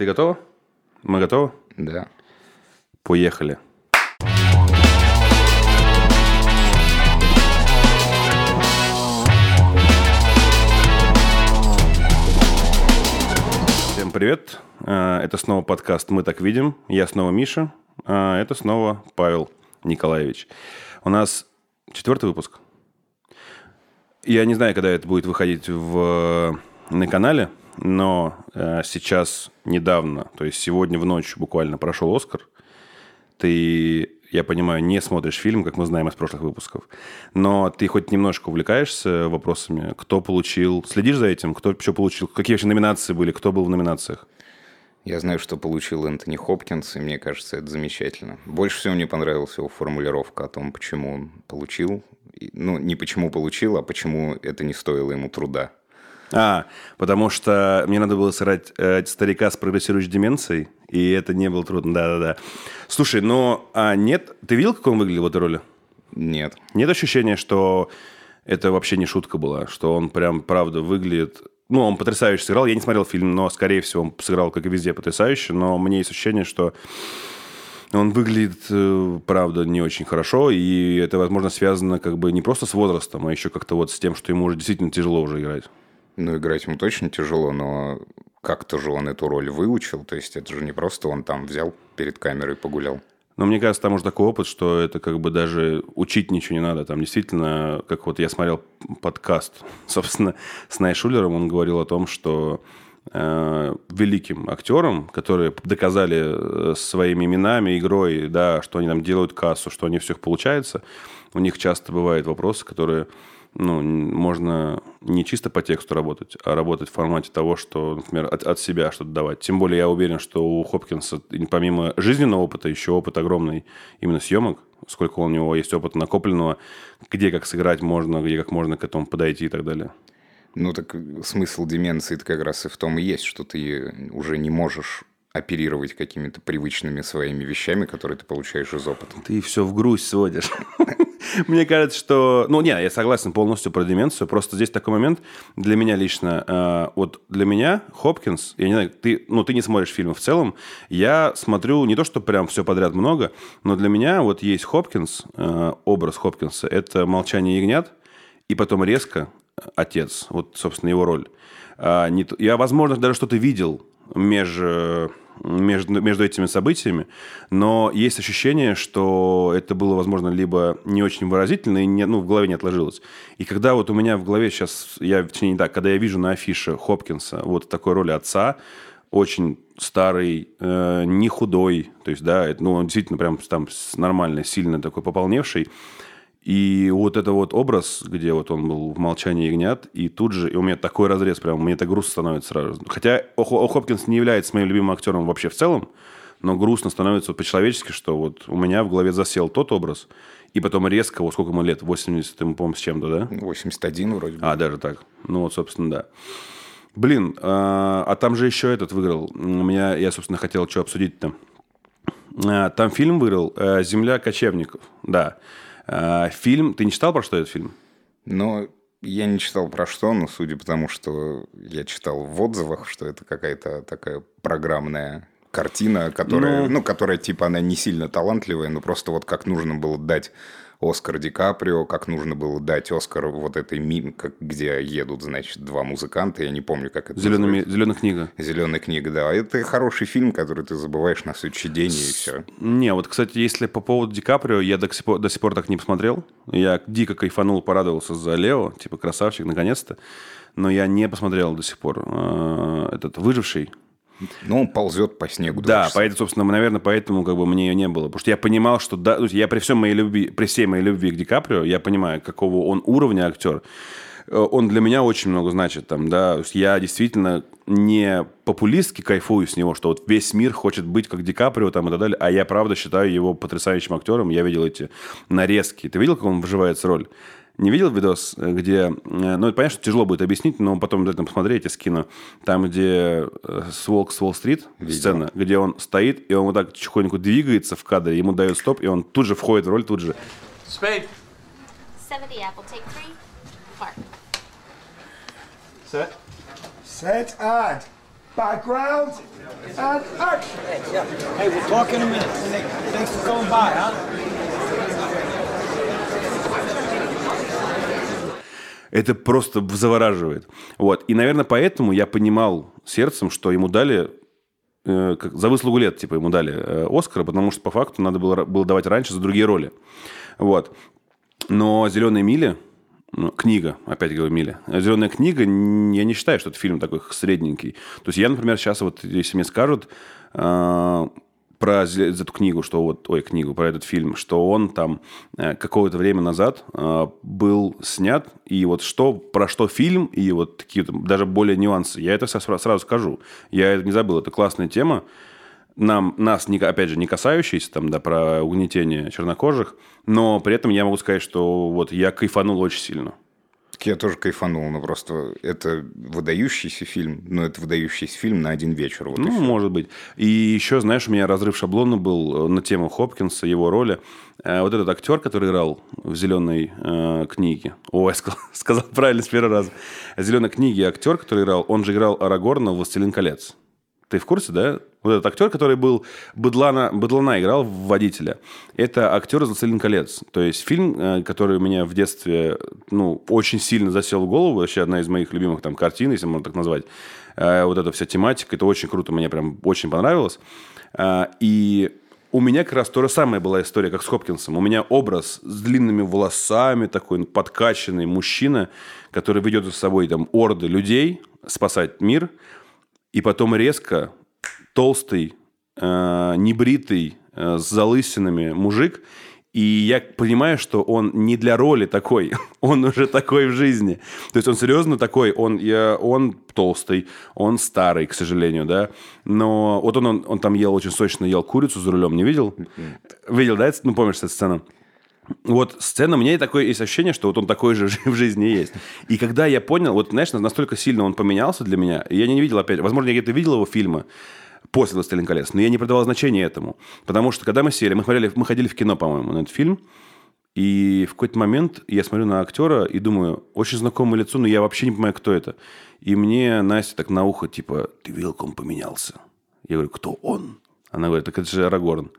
Ты готова? Мы готовы? Да. Поехали. Всем привет. А, Это снова подкаст «Мы так видим». Я снова Миша. а Это снова Павел Николаевич. У нас четвертый выпуск. Я не знаю, когда это будет выходить в, на канале, но э, сейчас недавно, то есть сегодня в ночь буквально прошел Оскар. Ты, я понимаю, не смотришь фильм, как мы знаем из прошлых выпусков, но ты хоть немножко увлекаешься вопросами, кто получил, следишь за этим, кто что получил, какие вообще номинации были, кто был в номинациях? Я знаю, что получил Энтони Хопкинс, и мне кажется, это замечательно. Больше всего мне понравилась его формулировка о том, почему он получил. Ну, не почему получил, а почему это не стоило ему труда. А, потому что мне надо было сыграть э, старика с прогрессирующей деменцией, и это не было трудно, да-да-да. Слушай, но а нет, ты видел, как он выглядел в этой роли? Нет. Нет ощущения, что это вообще не шутка была, что он прям, правда, выглядит... Ну, он потрясающе сыграл. Я не смотрел фильм, но, скорее всего, он сыграл, как и везде, потрясающе. Но мне есть ощущение, что он выглядит, э, правда, не очень хорошо. И это, возможно, связано как бы не просто с возрастом, а еще как-то вот с тем, что ему уже действительно тяжело уже играть. Ну, играть ему точно тяжело, но как-то же он эту роль выучил. То есть это же не просто он там взял перед камерой и погулял. Но мне кажется, там уже такой опыт, что это как бы даже учить ничего не надо. Там действительно, как вот я смотрел подкаст, собственно, с Найшулером, он говорил о том, что э, великим актерам, которые доказали э, своими именами, игрой, да, что они там делают кассу, что они все их получается, у них часто бывают вопросы, которые ну, можно не чисто по тексту работать, а работать в формате того, что, например, от, от себя что-то давать. Тем более я уверен, что у Хопкинса помимо жизненного опыта еще опыт огромный именно съемок, сколько у него есть опыта накопленного, где как сыграть можно, где как можно к этому подойти и так далее. Ну, так смысл деменции как раз и в том и есть, что ты уже не можешь оперировать какими-то привычными своими вещами, которые ты получаешь из опыта. Ты все в грусть сводишь. Мне кажется, что... Ну, не, я согласен полностью про деменцию. Просто здесь такой момент для меня лично. э, вот для меня Хопкинс, я не знаю, ты, ну, ты не смотришь фильмы в целом. Я смотрю не то, что прям все подряд много, но для меня вот есть Хопкинс, э, образ Хопкинса. Это «Молчание ягнят», и потом резко отец. Вот, собственно, его роль. А, я, возможно, даже что-то видел между, между, между этими событиями, но есть ощущение, что это было, возможно, либо не очень выразительно и не, ну, в голове не отложилось. И когда вот у меня в голове сейчас, я, точнее, не так, когда я вижу на афише Хопкинса вот такой роли отца, очень старый, э, не худой, то есть, да, это, ну, он действительно прям там нормально, сильно такой пополневший, и вот это вот образ, где вот он был в «Молчании ягнят», и тут же, и у меня такой разрез, прям, мне так грустно становится сразу. Хотя О- Хопкинс не является моим любимым актером вообще в целом, но грустно становится вот по-человечески, что вот у меня в голове засел тот образ, и потом резко, вот сколько ему лет, 80, ему, по-моему, с чем-то, да? 81 вроде бы. А, даже так. Ну вот, собственно, да. Блин, а, а там же еще этот выиграл. У меня, я, собственно, хотел что обсудить-то. А, Там фильм выиграл э, «Земля кочевников». Да. А, Фильм... Ты не читал, про что этот фильм? Но я не читал про что, но судя по тому, что я читал в отзывах, что это какая-то такая программная картина, которая, Ну. ну, которая типа она не сильно талантливая, но просто вот как нужно было дать Оскар Ди Каприо, как нужно было дать Оскар вот этой мим, как, где едут, значит, два музыканта, я не помню, как это Зелеными... «Зеленая книга». Зеленая книга, да. Это хороший фильм, который ты забываешь на следующий день, и все. Не, вот, кстати, если по поводу Ди Каприо, я до сих пор, до сих пор так не посмотрел. Я дико кайфанул, порадовался за Лео, типа красавчик, наконец-то. Но я не посмотрел до сих пор э, этот «Выживший». Ну, он ползет по снегу. Да, часа. поэтому, собственно, наверное, поэтому как бы мне ее не было. Потому что я понимал, что да, я при всем моей любви, при всей моей любви к Ди Каприо, я понимаю, какого он уровня актер. Э, Он для меня очень много значит там, да. Я действительно не популистски кайфую с него, что вот весь мир хочет быть как Ди Каприо там и так далее, а я правда считаю его потрясающим актером. Я видел эти нарезки. Ты видел, как он вживается в роль? Не видел видос, где... э, Ну, это понятно, что тяжело будет объяснить, но потом обязательно посмотрите, скину. Там, где э, с Волк с Уолл-стрит сцена, где он стоит, и он вот так тихонько двигается в кадре, ему дают стоп, и он тут же входит в роль, тут же. Spade. Seven the apple. Take three. Mark. Set. Set and background, and action. Yeah. Hey, we'll talk in a minute. Thanks for coming by, huh? Это просто завораживает. Вот. И, наверное, поэтому я понимал сердцем, что ему дали э, как, за выслугу лет, типа, ему дали э, Оскара, потому что по факту надо было, было давать раньше за другие роли. Вот. Но «Зеленая миля», ну, книга, опять говорю, Миля. «Зеленая книга», я не считаю, что это фильм такой средненький. То есть я, например, сейчас вот, если мне скажут э, про эту книгу, что вот, ой, книгу, про этот фильм, что он там э, какое-то время назад э, был снят, и вот что, про что фильм, и вот такие даже более нюансы, я это сразу скажу. Я это не забыл, это классная тема, нам, нас, опять же, не касающиеся, там, да, про угнетение чернокожих, но при этом я могу сказать, что вот я кайфанул очень сильно. Так Я тоже кайфанул, но просто это выдающийся фильм, но это выдающийся фильм на один вечер. Вот Ну, может быть. И еще, знаешь, у меня разрыв шаблона был э, на тему Хопкинса, его роли. Э, Вот этот актер, который играл в «Зеленой э, книге». Ой, сказал, сказал правильно с первого раза. «Зеленой книге» актер, который играл, он же играл Арагорна в «Властелин колец». Ты в курсе, да? Вот этот актер, который был Быдлана, Быдлана играл в водителя. Это актер из «Властелин колец». То есть фильм, э, который у меня в детстве ну, очень сильно засел в голову. Вообще одна из моих любимых там картин, если можно так назвать. Э, Вот эта вся тематика. Это очень круто. Мне прям очень понравилось. Э, И у меня как раз то же самое была история, как с Хопкинсом. У меня образ с длинными волосами, такой подкачанный мужчина, который ведет за собой там орды людей спасать мир, и потом резко толстый, э, небритый, э, с залысинами мужик, и я понимаю, что он не для роли такой, он уже такой в жизни. То есть он серьезно такой, он, я, он толстый, он старый, к сожалению, да. Но вот он, он, он там ел очень сочно, ел курицу за рулем, не видел? Видел, да? Ну, помнишь эту сцену? Вот сцена, у меня такое есть ощущение, что вот он такой же в жизни есть. И когда я понял, вот, знаешь, настолько сильно он поменялся для меня, я не видел опять, возможно, я где-то видел его фильмы после «Властелин колец», но я не придавал значения этому. Потому что, когда мы сели, мы, смотрели, мы ходили в кино, по-моему, на этот фильм, и в какой-то момент я смотрю на актера и думаю, очень знакомое лицо, но я вообще не понимаю, кто это. И мне Настя так на ухо, типа, ты он поменялся? Я говорю, кто он? Она говорит, так это же Арагорн.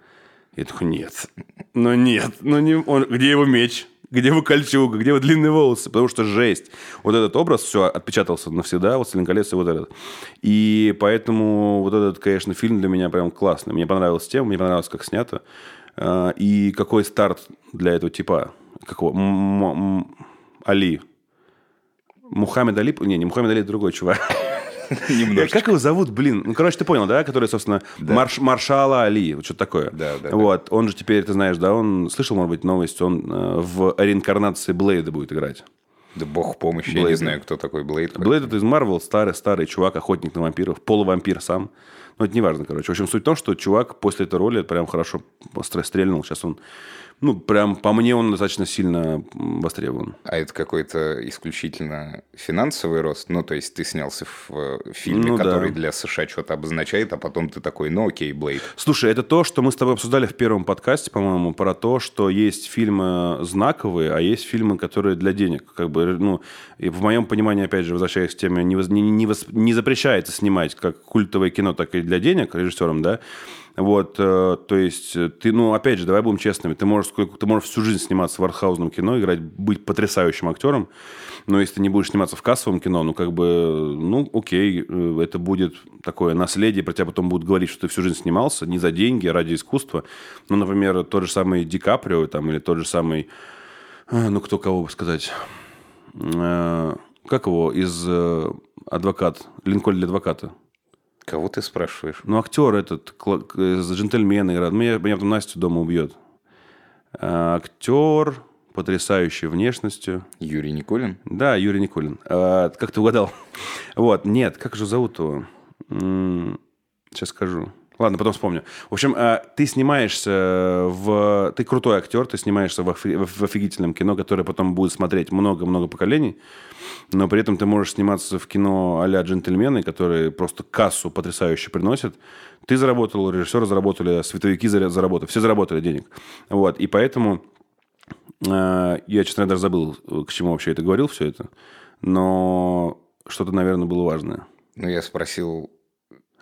Я такой, нет. Ну нет, ну не он. Где его меч? Где его кольчуга? Где его длинные волосы? Потому что жесть. Вот этот образ все отпечатался навсегда, вот «Властелин колец» и вот этот. И поэтому вот этот, конечно, фильм для меня прям классный. Мне понравилась тема, мне понравилось, как снято. А, И какой старт для этого типа. Какого? М- м- Али. Мухаммед Али? Не, не Мухаммед Али, другой чувак. Немножечко. Как его зовут, блин? Ну, короче, ты понял, да? Который, собственно, марш, маршала Али, вот что-то такое. Да, да, да. Вот, он же теперь, ты знаешь, да, он слышал, может быть, новость, он э, в реинкарнации Блейда будет играть. Да бог помощи, я не Блейд. знаю, кто такой Блейд. Блейд это из Марвел, старый-старый чувак, охотник на вампиров, полувампир сам. Ну, это не важно, короче. В общем, суть в том, что чувак после этой роли прям хорошо стрельнул. Сейчас он, ну, прям по мне он достаточно сильно востребован. А это какой-то исключительно финансовый рост? Ну, то есть ты снялся в э, фильме, Ну да. который для США что-то обозначает, а потом ты такой, ну окей, Блейд. Слушай, это то, что мы с тобой обсуждали в первом подкасте, по-моему, про то, что есть фильмы знаковые, а есть фильмы, которые для денег. Как бы, ну, и в моем понимании, опять же, возвращаясь к теме, не, воз- не, не вос- не запрещается снимать как культовое кино, так и для денег режиссером, да. Вот, э, то есть э, ты, ну, опять же, давай будем честными, ты можешь, ты можешь всю жизнь сниматься в артхаузном кино, играть, быть потрясающим актером, но если ты не будешь сниматься в кассовом кино, ну, как бы, ну, окей, э, это будет такое наследие, про тебя потом будут говорить, что ты всю жизнь снимался не за деньги, а ради искусства. Ну, например, тот же самый Ди Каприо, там, или тот же самый, ну, кто кого бы сказать, как его из «Адвокат», Линкольн для адвоката? Кого ты спрашиваешь? Ну, актер этот, джентльмена играет. Меня, меня потом Настю дома убьет. А, актер, потрясающей внешностью. Юрий Никулин? Да, Юрий Никулин. А, как ты угадал? Вот, нет, как же зовут его? Сейчас скажу. Ладно, потом вспомню. В общем, а, ты снимаешься в... Ты крутой актер, ты снимаешься в, офи- в офигительном кино, которое потом будет смотреть много-много поколений, но при этом ты можешь сниматься в кино а-ля «Джентльмены», которые просто кассу потрясающе приносят. Ты заработал, режиссеры заработали, световики заработали, все заработали денег. Вот, и поэтому э, я, честно даже забыл, э, к чему вообще это говорил, все это. Но что-то, наверное, было важное. Ну, я спросил,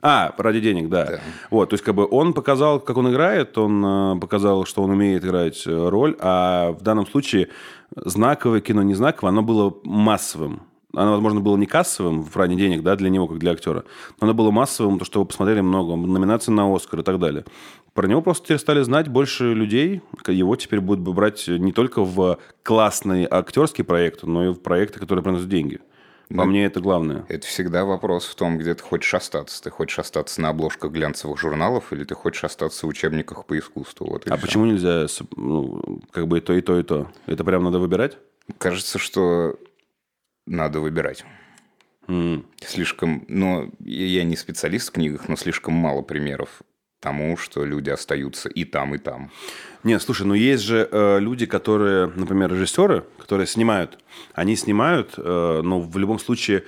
А, ради денег, да. Да. Вот, то есть, как бы он показал, как он играет, он э, показал, что он умеет играть э, роль, а в данном случае знаковое кино, не знаковое, оно было массовым. Оно, возможно, было не кассовым в плане денег, да, для него, как для актера, но оно было массовым, то, что его посмотрели много, номинации на Оскар и так далее. Про него просто теперь стали знать больше людей, его теперь будут брать не только в классные актерские проекты, но и в проекты, которые приносят деньги. По мне это главное. Это всегда вопрос в том, где ты хочешь остаться. Ты хочешь остаться на обложках глянцевых журналов или ты хочешь остаться в учебниках по искусству. Вот А всё. почему нельзя, ну, как бы и то, и то, и то? Это прям надо выбирать? Кажется, что надо выбирать. М. Слишком, ну, я не специалист в книгах, но слишком мало примеров тому, что люди остаются и там, и там. Не, слушай, ну есть же э, люди, которые, например, режиссеры, которые снимают. Они снимают, э, но в любом случае,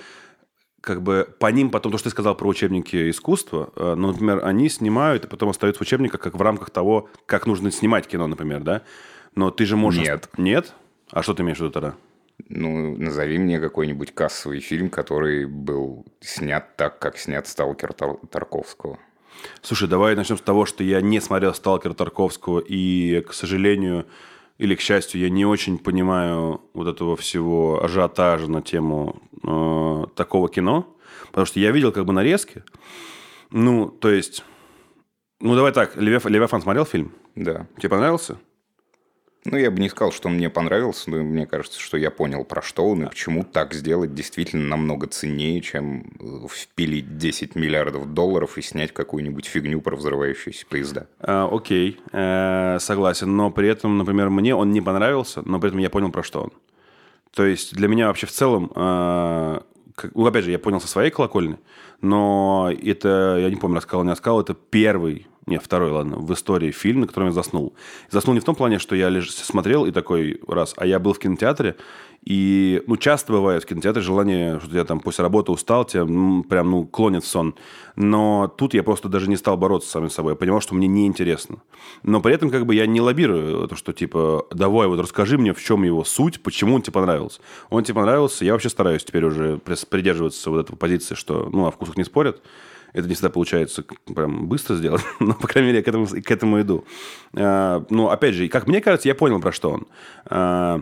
как бы по ним потом, то, что ты сказал про учебники искусства, э, ну, например, они снимают и потом остаются в учебниках как в рамках того, как нужно снимать кино, например, да? Но ты же можешь... Нет. Нет? А что ты имеешь в виду тогда? Ну, назови мне какой-нибудь кассовый фильм, который был снят так, как снят «Сталкер» Тар- Тарковского. Слушай, давай начнем с того, что я не смотрел «Сталкер» Тарковского, и, к сожалению, или к счастью, я не очень понимаю вот этого всего ажиотажа на тему э, такого кино, потому что я видел как бы нарезки. Ну, то есть... Ну, давай так, Левиаф- Левиафан смотрел фильм? Да. Тебе понравился? Ну, я бы не сказал, что мне понравился, но мне кажется, что я понял, про что он и почему так сделать действительно намного ценнее, чем э, впилить 10 миллиардов долларов и снять какую-нибудь фигню про взрывающиеся поезда. А, окей, э, согласен. Но при этом, например, мне он не понравился, но при этом я понял, про что он. То есть для меня вообще в целом, э, как- ну, опять же, я понял со своей колокольни, но это, я не помню, рассказал, не рассказал, это первый, не, второй, ладно, в истории фильм, на котором я заснул. Заснул не в том плане, что я лишь смотрел и такой раз, а я был в кинотеатре, и, ну, часто бывает в кинотеатре желание, что я там после работы устал, тебя м, прям, ну, клонит в сон. Но тут я просто даже не стал бороться с самим собой. Я понимал, что мне неинтересно. Но при этом как бы я не лоббирую то, что типа, давай вот расскажи мне, в чем его суть, почему он тебе понравился. Он тебе понравился, я вообще стараюсь теперь уже придерживаться вот этой позиции, что, ну, о вкусах не спорят. Это не всегда получается прям быстро сделать, но, по крайней мере, я к этому, к этому иду. А, ну, опять же, как мне кажется, я понял, про что он. А,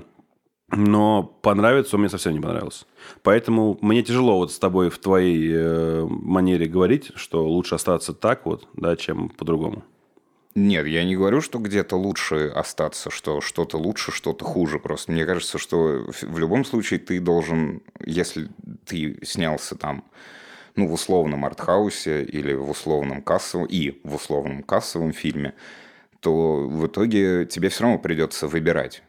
но понравится он мне совсем не понравился. Поэтому мне тяжело вот с тобой в твоей э, манере говорить, что лучше остаться так вот, да, чем по-другому. Нет, я не говорю, что где-то лучше остаться, что что-то лучше, что-то хуже. Просто мне кажется, что в любом случае ты должен, если ты снялся там, ну, в условном артхаусе или в условном кассовом, и в условном кассовом фильме, то в итоге тебе все равно придется выбирать.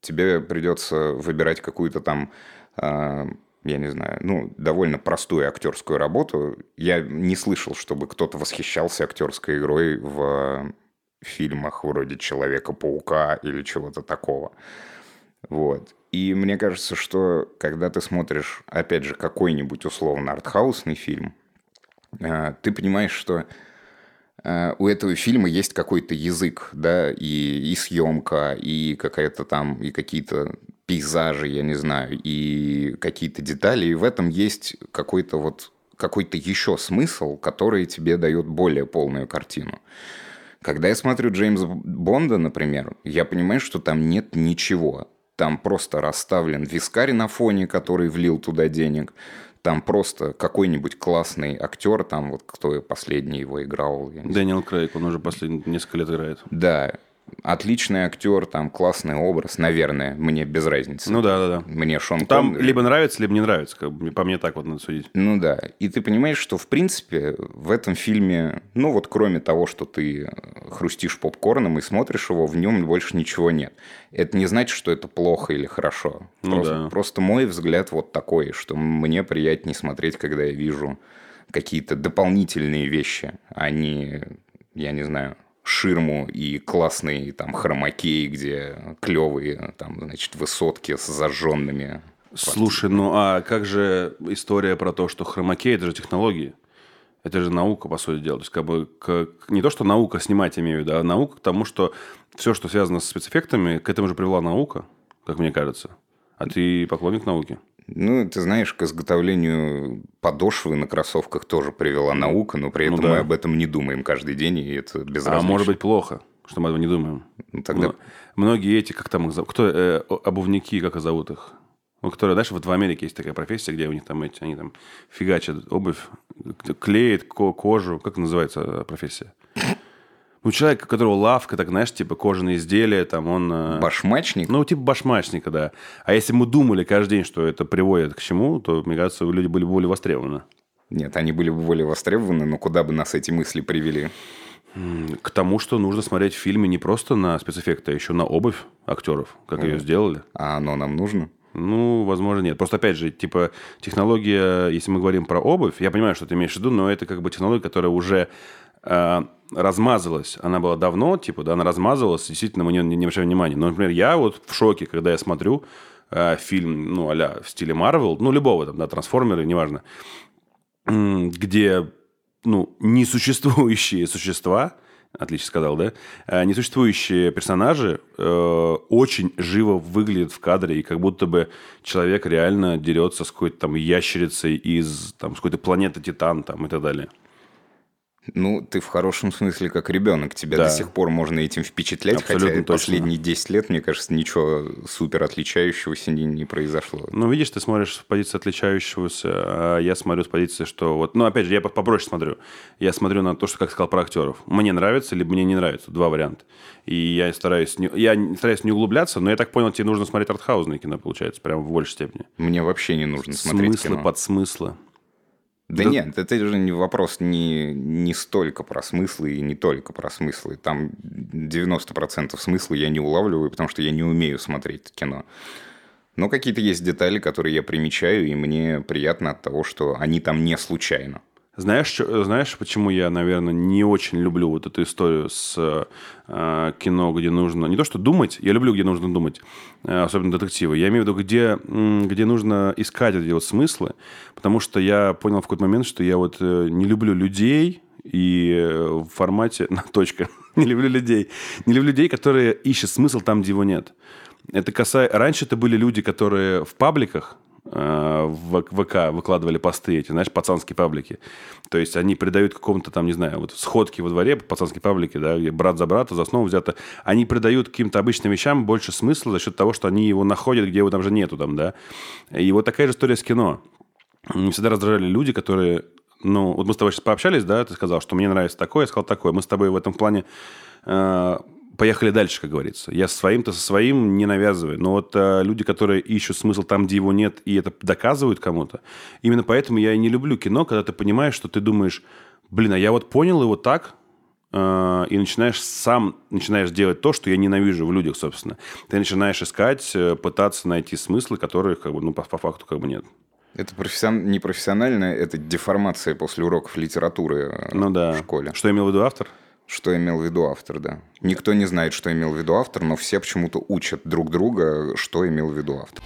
Тебе придется выбирать какую-то там, а, я не знаю, ну, довольно простую актерскую работу. Я не слышал, чтобы кто-то восхищался актерской игрой в фильмах вроде Человека-паука или чего-то такого. Вот. И мне кажется, что когда ты смотришь, опять же, какой-нибудь условно артхаусный фильм, э, ты понимаешь, что э, у этого фильма есть какой-то язык, да, и, и съемка, и какая-то там, и какие-то пейзажи, я не знаю, и какие-то детали, и в этом есть какой-то вот какой-то еще смысл, который тебе дает более полную картину. Когда я смотрю Джеймса Бонда, например, я понимаю, что там нет ничего. Там просто расставлен вискарь на фоне, который влил туда денег. Там просто какой-нибудь классный актер, там вот кто последний его играл. Дэниел Крейг, он уже последние несколько лет играет. да, отличный актер, там классный образ, наверное, мне без разницы. Ну да, да, да. Мне Шон Там Коннери- либо нравится, либо не нравится. Как бы, по мне так вот надо судить. Ну да, и ты понимаешь, что в принципе в этом фильме, ну вот кроме того, что ты хрустишь попкорном и смотришь его, в нем больше ничего нет. Это не значит, что это плохо или хорошо. Ну просто, да. просто мой взгляд вот такой, что мне приятнее смотреть, когда я вижу какие-то дополнительные вещи, а не, я не знаю, ширму и классный там хромакей, где клевые там, значит, высотки с зажженными. Слушай, ну а как же история про то, что хромакей – это же технологии? Это же наука, по сути дела. То есть, как бы, к- не то, что наука снимать, имею в виду, а наука к тому, что все, что связано с спецэффектами, к этому же привела наука, как мне кажется. А ты поклонник науки? Ну, ты знаешь, к изготовлению подошвы на кроссовках тоже привела наука, но при Ну этом да. мы об этом не думаем каждый день, и это безразлично. А может быть плохо, что мы об этом не думаем. Ну, тогда Ну, многие эти, как там их зовут? Кто э, обувники, как их зовут их? Ну, которые, знаешь, вот в Америке есть такая профессия, где у них там эти, они там фигачат обувь, клеят ко- кожу. Как называется профессия? Ну, человек, у которого лавка, так, знаешь, типа кожаные изделия, там он... э, башмачник? Ну, типа башмачника, да. А если мы думали каждый день, что это приводит к чему, то, мне кажется, люди были бы более востребованы. Нет, они были бы более востребованы, но куда бы нас эти мысли привели? К тому, что нужно смотреть в фильме не просто на спецэффекты, а еще на обувь актеров, как ее сделали. А оно нам нужно? Ну, возможно, нет. Просто, опять же, типа, технология, если мы говорим про обувь, я понимаю, что ты имеешь в виду, но это как бы технология, которая уже э, размазалась. Она была давно, типа, да, она размазалась, действительно, мы не, не обращаем внимания. Но, например, я вот в шоке, когда я смотрю э, фильм, ну, а в стиле Марвел, ну, любого там, да, трансформеры, неважно, где, ну, несуществующие существа, отлично сказал, да, э, несуществующие персонажи э, очень живо выглядят в кадре, и как будто бы человек реально дерется с какой-то там ящерицей из там, с какой-то планеты Титан там, и так далее. Ну, ты в хорошем смысле как ребенок. Тебя Да. до сих пор можно этим впечатлять, Абсолютно хотя точно. последние 10 лет, мне кажется, ничего супер отличающегося не, не произошло. Ну, видишь, ты смотришь с позиции отличающегося, а я смотрю с позиции, что вот... Ну, опять же, я по- попроще смотрю. Я смотрю на то, что, как сказал про актеров. Мне нравится, либо мне не нравится. Два варианта. И я стараюсь не, я стараюсь не углубляться, но я так понял, тебе нужно смотреть артхаузное кино, получается, прям в большей степени. Мне вообще не нужно смотреть Смыслы, кино. подсмыслы. Да, Да- нет, это же не вопрос не, не столько про смыслы и не только про смыслы. Там 90% смысла я не улавливаю, потому что я не умею смотреть кино. Но какие-то есть детали, которые я примечаю, и мне приятно от того, что они там не случайно. Знаешь, чё- знаешь, почему я, наверное, не очень люблю вот эту историю с э, кино, где нужно... Не то, что думать, я люблю, где нужно думать, э, особенно детективы. Я имею в виду, где, где нужно искать эти вот смыслы, потому что я понял в какой-то момент, что я вот э, не люблю людей, и э, в формате... На, точка. не люблю людей. Не люблю людей, которые ищут смысл там, где его нет. Это касается... Раньше это были люди, которые в пабликах, э, в ВК выкладывали посты эти, знаешь, пацанские паблики. То есть они придают какому-то там, не знаю, вот сходки во дворе, пацанские паблики, да, где брат за брата, за основу взято. Они придают каким-то обычным вещам больше смысла за счет того, что они его находят, где его там же нету, там, да. И вот такая же история с кино. Меня всегда раздражали люди, которые... Ну, вот мы с тобой сейчас пообщались, да, ты сказал, что мне нравится такое, я сказал такое. Мы с тобой в этом плане э, поехали дальше, как говорится. Я со своим, то со своим не навязываю. Но вот э, люди, которые ищут смысл там, где его нет, и это доказывают кому-то, именно поэтому я и не люблю кино, когда ты понимаешь, что ты думаешь, блин, а я вот понял его так, э, и начинаешь сам начинаешь делать то, что я ненавижу в людях, собственно. Ты начинаешь искать, э, пытаться найти смыслы, которые, как бы, ну, по, по факту, как бы нет. Это профессион... не профессионально, это деформация после уроков литературы э, Ну да. в школе. Что имел в виду автор? Что имел в виду автор, да. Никто не знает, что имел в виду автор, но все почему-то учат друг друга, что имел в виду автор.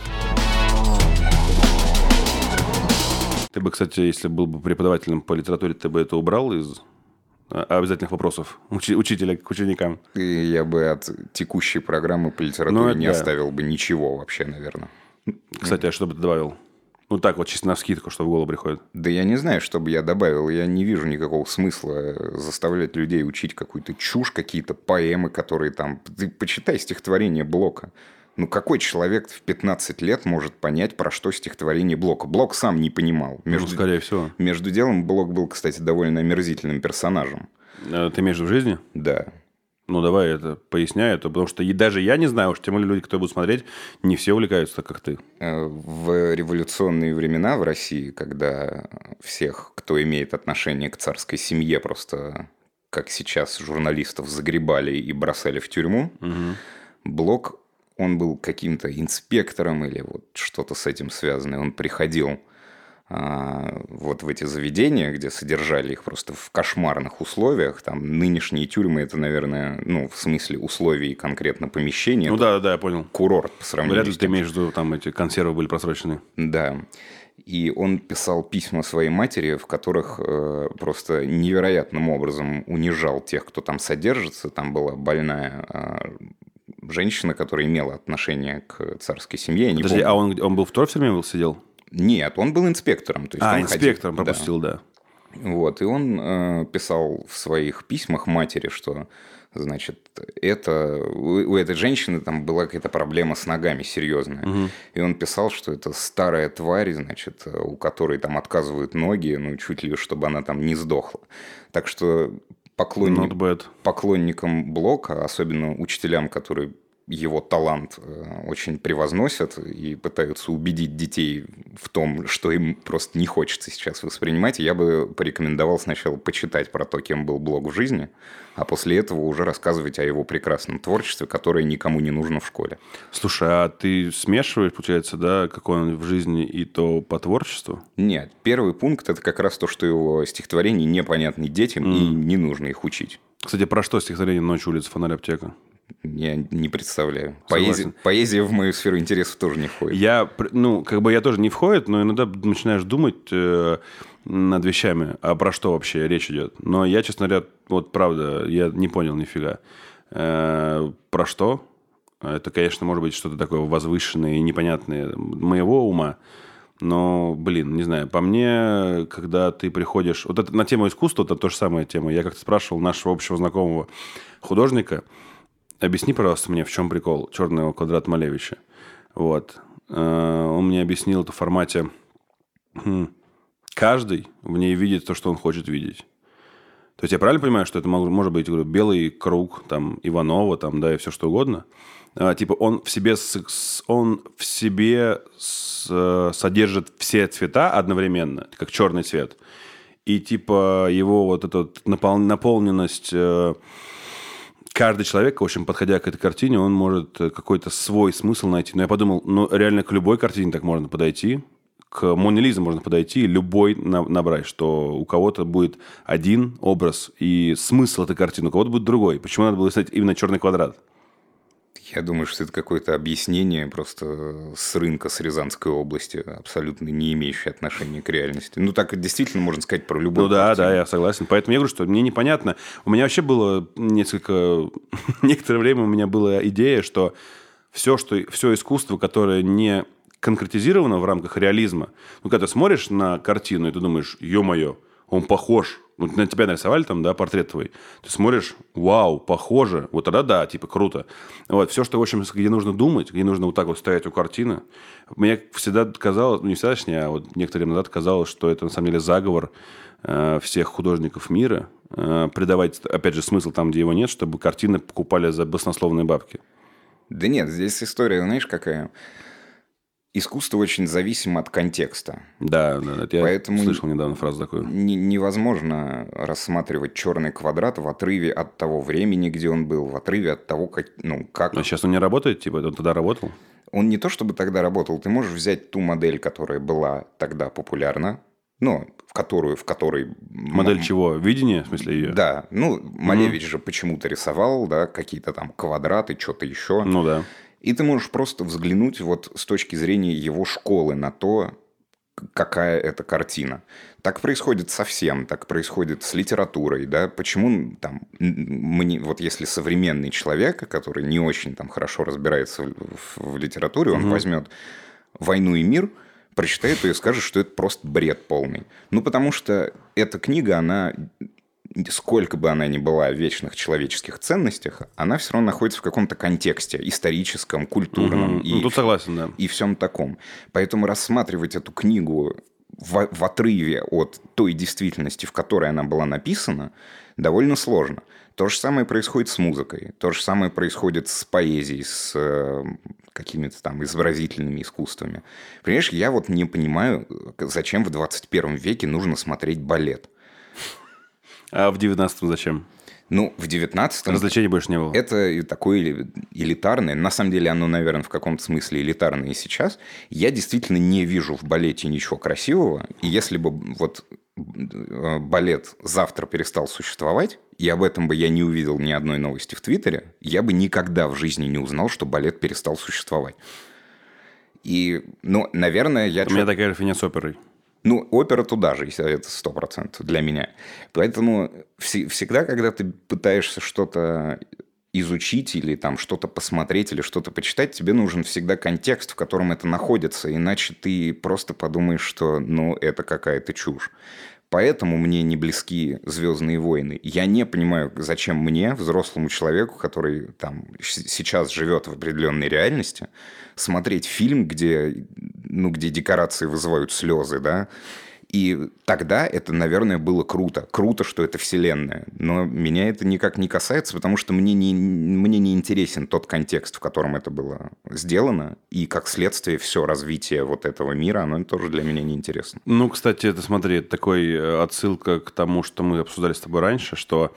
Ты бы, кстати, если был бы преподавателем по литературе, ты бы это убрал из э, обязательных вопросов учи- учителя к ученикам. И я бы от текущей программы по литературе Ну, не да. оставил бы ничего вообще, наверное. Кстати, а что бы ты добавил? Ну так вот, чисто на скидку, что в голову приходит. Да я не знаю, что бы я добавил. Я не вижу никакого смысла заставлять людей учить какую-то чушь, какие-то поэмы, которые там... Ты почитай стихотворение Блока. Ну, какой человек в 15 лет может понять, про что стихотворение Блока? Блок сам не понимал. Ну, Между, скорее всего. между делом, Блок был, кстати, довольно омерзительным персонажем. Э, Ты имеешь в жизни? Да. Ну, давай это поясняй, это, потому что и даже я не знаю, уж тем более люди, кто будут смотреть, не все увлекаются так, как ты. Э, В революционные времена в России, когда всех, кто имеет отношение к царской семье, просто как сейчас журналистов загребали и бросали в тюрьму, Блок, он был каким-то инспектором или вот что-то с этим связанное. Он приходил вот в эти заведения, где содержали их просто в кошмарных условиях. Там нынешние тюрьмы, это, наверное, ну, в смысле условий конкретно помещения. Ну да, да, я понял. курорт по сравнению Вряд ли с ты тем, имеешь в виду, там эти консервы были просрочены. да. И он писал письма своей матери, в которых э, просто невероятным образом унижал тех, кто там содержится. Там была больная э, женщина, которая имела отношение к царской семье. Подожди, помню. а он, он был в был, сидел? Нет, он был инспектором. То есть А, инспектором ходил- да. пропустил, да. Вот, и он э, писал в своих письмах матери, что, значит, это у, у этой женщины там была какая-то проблема с ногами серьезная. И он писал, что это старая тварь, значит, у которой там отказывают ноги, ну, чуть ли, чтобы она там не сдохла. Так что поклонник, поклонникам Блока, особенно учителям, которые его талант э, очень превозносят и пытаются убедить детей в том, что им просто не хочется сейчас воспринимать, я бы порекомендовал сначала почитать про то, кем был Блок в жизни, а после этого уже рассказывать о его прекрасном творчестве, которое никому не нужно в школе. Слушай, а ты смешиваешь, получается, да, какой он в жизни и то по творчеству? Нет, первый пункт – это как раз то, что его стихотворения непонятны детям и не нужно их учить. Кстати, про что стихотворение «Ночь, улица, фонарь, аптека»? Я не представляю. Поэзия, поэзия в мою сферу интересов тоже не входит. Я, ну, как бы я тоже не входит, но иногда начинаешь думать э, над вещами, а про что вообще речь идет. Но я, честно говоря, вот правда, я не понял нифига. Э, про что? Это, конечно, может быть что-то такое возвышенное и непонятное моего ума. Но, блин, не знаю, по мне, когда ты приходишь... Вот это на тему искусства, это то же самая тема. Я как-то спрашивал нашего общего знакомого художника, объясни, пожалуйста, мне, в чем прикол черного квадрата Малевича. Вот. Э, Он мне объяснил это в формате хм, каждый в ней видит то, что он хочет видеть. То есть я правильно понимаю, что это может быть говорю, белый круг, там, Иванова, там, да, и все что угодно. А, типа он в себе, с- он в себе с- э, содержит все цвета одновременно, как черный цвет. И типа его вот эта напол- наполненность э, каждый человек, в общем, подходя к этой картине, он может э, какой-то свой смысл найти. Но я подумал, ну, реально к любой картине так можно подойти. К Моне Лизе можно подойти, любой на- набрать, что у кого-то будет один образ и смысл этой картины, у кого-то будет другой. Почему надо было писать именно черный квадрат? Я думаю, что это какое-то объяснение просто с рынка, с Рязанской области, абсолютно не имеющее отношения к реальности. Ну, так действительно можно сказать про любую Ну да, картину. да, я согласен. Поэтому я говорю, что мне непонятно. У меня вообще было несколько... Некоторое время у меня была идея, что все, что, все искусство, которое не конкретизировано в рамках реализма, ну, когда ты смотришь на картину, и ты думаешь, ё-моё, он похож. Ну, на тебя нарисовали там, да, портрет твой. Ты смотришь, вау, похоже. Вот тогда да, типа, круто. Вот, все, что, в общем, где нужно думать, где нужно вот так вот стоять у картины, мне всегда казалось, ну, не всегда, точнее, а вот некоторое время назад казалось, что это, на самом деле, заговор э, всех художников мира, э, придавать, опять же, смысл там, где его нет, чтобы картины покупали за баснословные бабки. Да нет, здесь история, знаешь, какая? Искусство очень зависимо от контекста. Да, да, это я Поэтому- слышал недавно фразу такую. Не- невозможно рассматривать черный квадрат в отрыве от того времени, где он был, в отрыве от того, как, ну, как А сейчас он не работает, типа, он тогда работал? он не то чтобы тогда работал, ты можешь взять ту модель, которая была тогда популярна, ну, в которую, в которой... Модель чего? Видение, в смысле, ее? Да, ну, Малевич же почему-то рисовал, да, какие-то там квадраты, что-то еще. Ну да. И ты можешь просто взглянуть вот с точки зрения его школы на то, какая это картина. Так происходит со всем, так происходит с литературой, да, почему там, мне, вот если современный человек, который не очень там хорошо разбирается в, в литературе, он возьмет «Войну и мир», прочитает ее и скажет, что это просто бред полный. Ну, потому что эта книга, она сколько бы она ни была о вечных человеческих ценностях, она все равно находится в каком-то контексте историческом, культурном Мгм. и, Ну, тут согласен, да. и всем таком. Поэтому рассматривать эту книгу в, в отрыве от той действительности, в которой она была написана, довольно сложно. То же самое происходит с музыкой, то же самое происходит с поэзией, с э, какими-то там изобразительными искусствами. Понимаешь, я вот не понимаю, зачем в 21 веке нужно смотреть балет. А в 19-м зачем? Ну, в 19 Развлечений больше не было. Это такое эли- элитарное. На самом деле оно, наверное, в каком-то смысле элитарное и сейчас. Я действительно не вижу в балете ничего красивого. И если бы вот э, балет завтра перестал существовать, и об этом бы я не увидел ни одной новости в Твиттере, я бы никогда в жизни не узнал, что балет перестал существовать. И, ну, наверное, я... У меня такая же фигня с оперой. Ну, опера туда же, если это сто процентов для меня. Поэтому вс- всегда, когда ты пытаешься что-то изучить или там что-то посмотреть или что-то почитать, тебе нужен всегда контекст, в котором это находится, иначе ты просто подумаешь, что ну это какая-то чушь. Поэтому мне не близки «Звездные войны». Я не понимаю, зачем мне, взрослому человеку, который там сейчас живет в определенной реальности, смотреть фильм, где, ну, где декорации вызывают слезы, да, и тогда это, наверное, было круто. Круто, что это вселенная. Но меня это никак не касается, потому что мне не, мне не интересен тот контекст, в котором это было сделано. И, как следствие, все развитие вот этого мира, оно тоже для меня не интересно. Ну, кстати, это, смотри, это такой э, отсылка к тому, что мы обсуждали с тобой раньше, что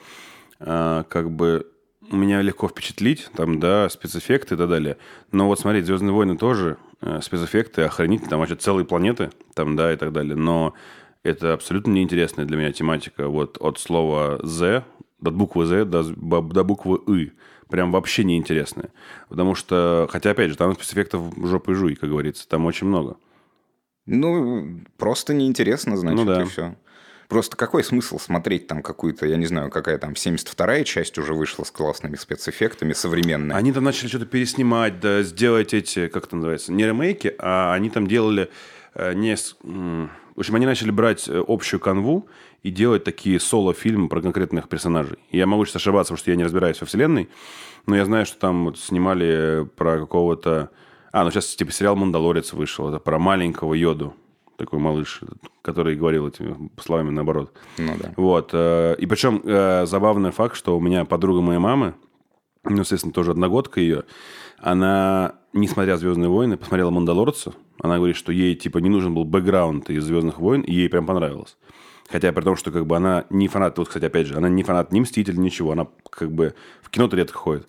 э, как бы меня легко впечатлить, там, да, спецэффекты и так далее. Но вот смотри, «Звездные войны» тоже э, спецэффекты, охранители, там вообще целые планеты, там, да, и так далее. Но это абсолютно неинтересная для меня тематика. Вот от слова «з», от буквы «з» до, до буквы «ы». Прям вообще неинтересная. Потому что, хотя, опять же, там спецэффектов жопы и жуй, как говорится. Там очень много. Ну, просто неинтересно, значит, Ну да. и все. Просто какой смысл смотреть там какую-то, я не знаю, какая там 72-я часть уже вышла с классными спецэффектами, современная. Они там начали что-то переснимать, да, сделать эти, как это называется, не ремейки, а они там делали э, не... В общем, они начали брать э, общую канву и делать такие соло-фильмы про конкретных персонажей. Я могу сейчас ошибаться, потому что я не разбираюсь во вселенной, но я знаю, что там вот снимали про какого-то... А, ну сейчас типа сериал «Мандалорец» вышел, это про маленького Йоду, такой малыш, который говорил этими словами наоборот. Ну да. Вот. э, И причем э, забавный факт, что у меня подруга моей мамы, ну, естественно, тоже одногодка ее, она, несмотря «Звездные войны», посмотрела «Мандалорца». Она говорит, что ей, типа, не нужен был бэкграунд из «Звездных войн», и ей прям понравилось. Хотя при том, что как бы она не фанат, вот, кстати, опять же, она не фанат ни «Мститель», ничего, она как бы в кино-то редко ходит.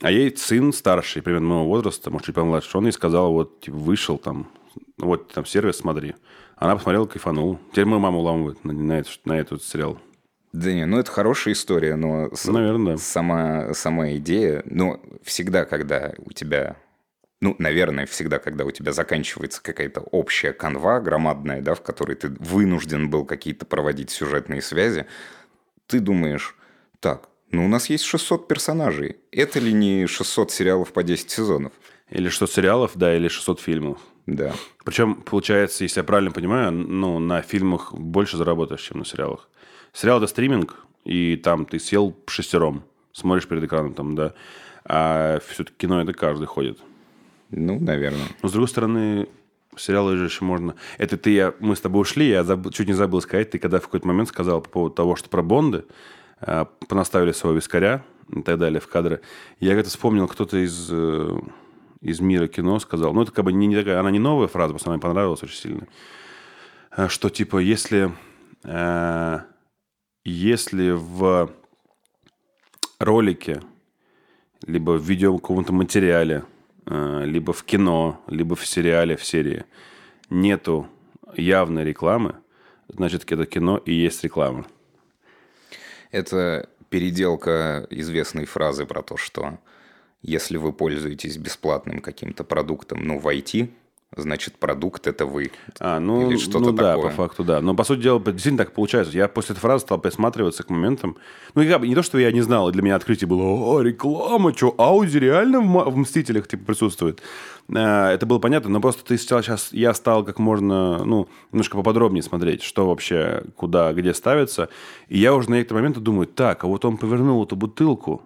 А ей сын старший, примерно моего возраста, может, чуть помладше, он ей сказал, вот, типа, вышел там, вот там сервис, смотри. Она посмотрела, кайфанула. Теперь мою маму уламывает на, на, этот, на этот сериал. Да не, ну это хорошая история, но Наверное, да. сама, сама идея, ну, всегда, когда у тебя, ну, наверное, всегда, когда у тебя заканчивается какая-то общая канва громадная, да, в которой ты вынужден был какие-то проводить сюжетные связи, ты думаешь, так, ну, у нас есть 600 персонажей. Это ли не 600 сериалов по 10 сезонов? Или 600 сериалов, да, или 600 фильмов. Да. Причем, получается, если я правильно понимаю, ну, на фильмах больше заработаешь, чем на сериалах. Сериал – это стриминг, и там ты сел шестером, смотришь перед экраном, там, да. А все-таки кино – это каждый ходит. Ну, наверное. Но, с другой стороны, сериалы же еще можно... Это ты, я, мы с тобой ушли, я забыл- чуть не забыл сказать, ты когда в какой-то момент сказал по поводу того, что про Бонды э, понаставили своего вискаря и так далее в кадры. Я как-то вспомнил, кто-то из, э, из мира кино сказал, ну, это как бы не, не такая, она не новая фраза, просто она мне понравилась очень сильно, э, что типа, если, э, если в ролике либо в видео каком-то материале, э, либо в кино, либо в сериале, в серии нету явной рекламы, значит, это кино и есть реклама. Это переделка известной фразы про то, что если вы пользуетесь бесплатным каким-то продуктом, ну, в IT, значит, продукт – это вы. А, ну, Или что-то ну да, такое. по факту, да. Но, по сути дела, действительно так получается. Я после этой фразы стал присматриваться к моментам. Ну, бы не то, что я не знал, и для меня открытие было, о, реклама, что, Ауди реально в, в «Мстителях» типа присутствует. А, Это было понятно, но просто ты стал сейчас, я стал как можно, ну, немножко поподробнее смотреть, что вообще, куда, где ставится. И я уже на некоторые моменты думаю, так, а вот он повернул эту бутылку,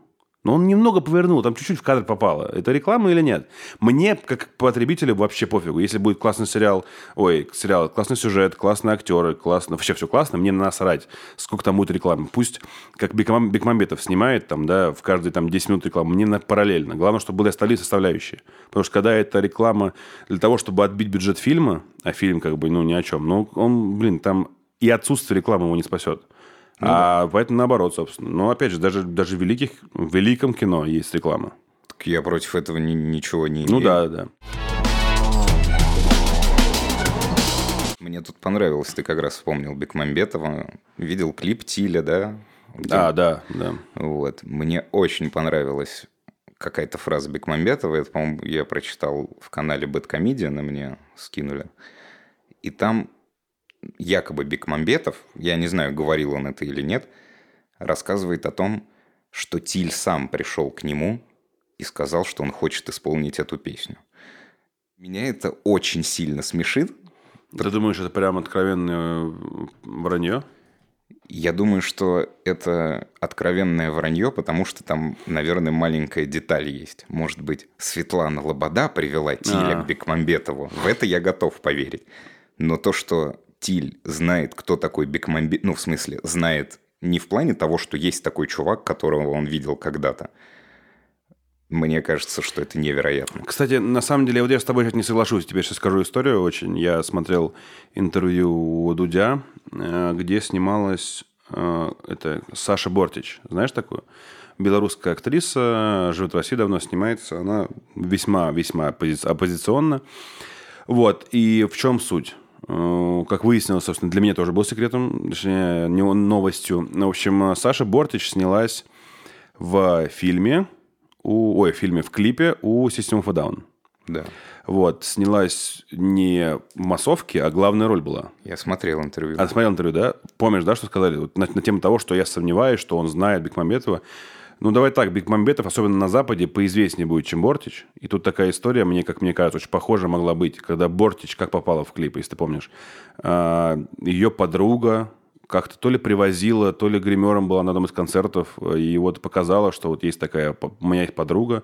но он немного повернул, там чуть-чуть в кадр попало. Это реклама или нет? Мне, как потребителю, вообще пофигу. Если будет классный сериал, ой, сериал, классный сюжет, классные актеры, классно, вообще все классно, мне насрать, сколько там будет рекламы. Пусть, как Бекмам- Бекмамбетов снимает, там, да, в каждые там 10 минут рекламы, мне на параллельно. Главное, чтобы были остальные составляющие. Потому что когда это реклама для того, чтобы отбить бюджет фильма, а фильм как бы, ну, ни о чем, ну, он, блин, там и отсутствие рекламы его не спасет. А поэтому наоборот, собственно. Но опять же, даже, даже в, великих, в великом кино есть реклама. Так я против этого ни- ничего не Ну имею. да, да. Мне тут понравилось, ты как раз вспомнил Бекмамбетова. Видел клип Тиля, да? Где- А, да, да. Вот. Мне очень понравилась какая-то фраза Бекмамбетова. Это, по-моему, я прочитал в канале Бэткомедиана, мне скинули. И там якобы Бекмамбетов, я не знаю, говорил он это или нет, рассказывает о том, что Тиль сам пришел к нему и сказал, что он хочет исполнить эту песню. Меня это очень сильно смешит. Ты думаешь, это прям откровенное вранье? Я думаю, что это откровенное вранье, потому что там, наверное, маленькая деталь есть. Может быть, Светлана Лобода привела Тиля А. к Бекмамбетову. В это я готов поверить. Но то, что Тиль знает, кто такой Бекмамбетов, ну, в смысле, знает не в плане того, что есть такой чувак, которого он видел когда-то. Мне кажется, что это невероятно. Кстати, на самом деле, вот я с тобой сейчас не соглашусь. Тебе сейчас скажу историю очень. Я смотрел интервью у Дудя, э, где снималась э, это Саша Бортич. Знаешь такую? Белорусская актриса, живет в России давно, снимается. Она весьма-весьма оппози- оппозиционна. Вот. И в чем суть? Э, Как выяснилось, собственно, для меня тоже был секретом, точнее, не новостью. В общем, Саша Бортич снялась в фильме, у, ой, в фильме, в клипе у System of a Down. Да. Вот, снялась не в массовке, а главная роль была. Я смотрел интервью. А смотрел интервью, да? Помнишь, да, что сказали? Вот на, на тему того, что я сомневаюсь, что он знает Бекмамбетова. Ну, давай так, Бекмамбетов, особенно на Западе, поизвестнее будет, чем Бортич. И тут такая история, мне, как мне кажется, очень похожа могла быть, когда Бортич, как попала в клип, если ты помнишь. А, ее подруга как-то то ли привозила, то ли гримером была на одном из концертов, и вот показала, что вот есть такая, у меня есть подруга,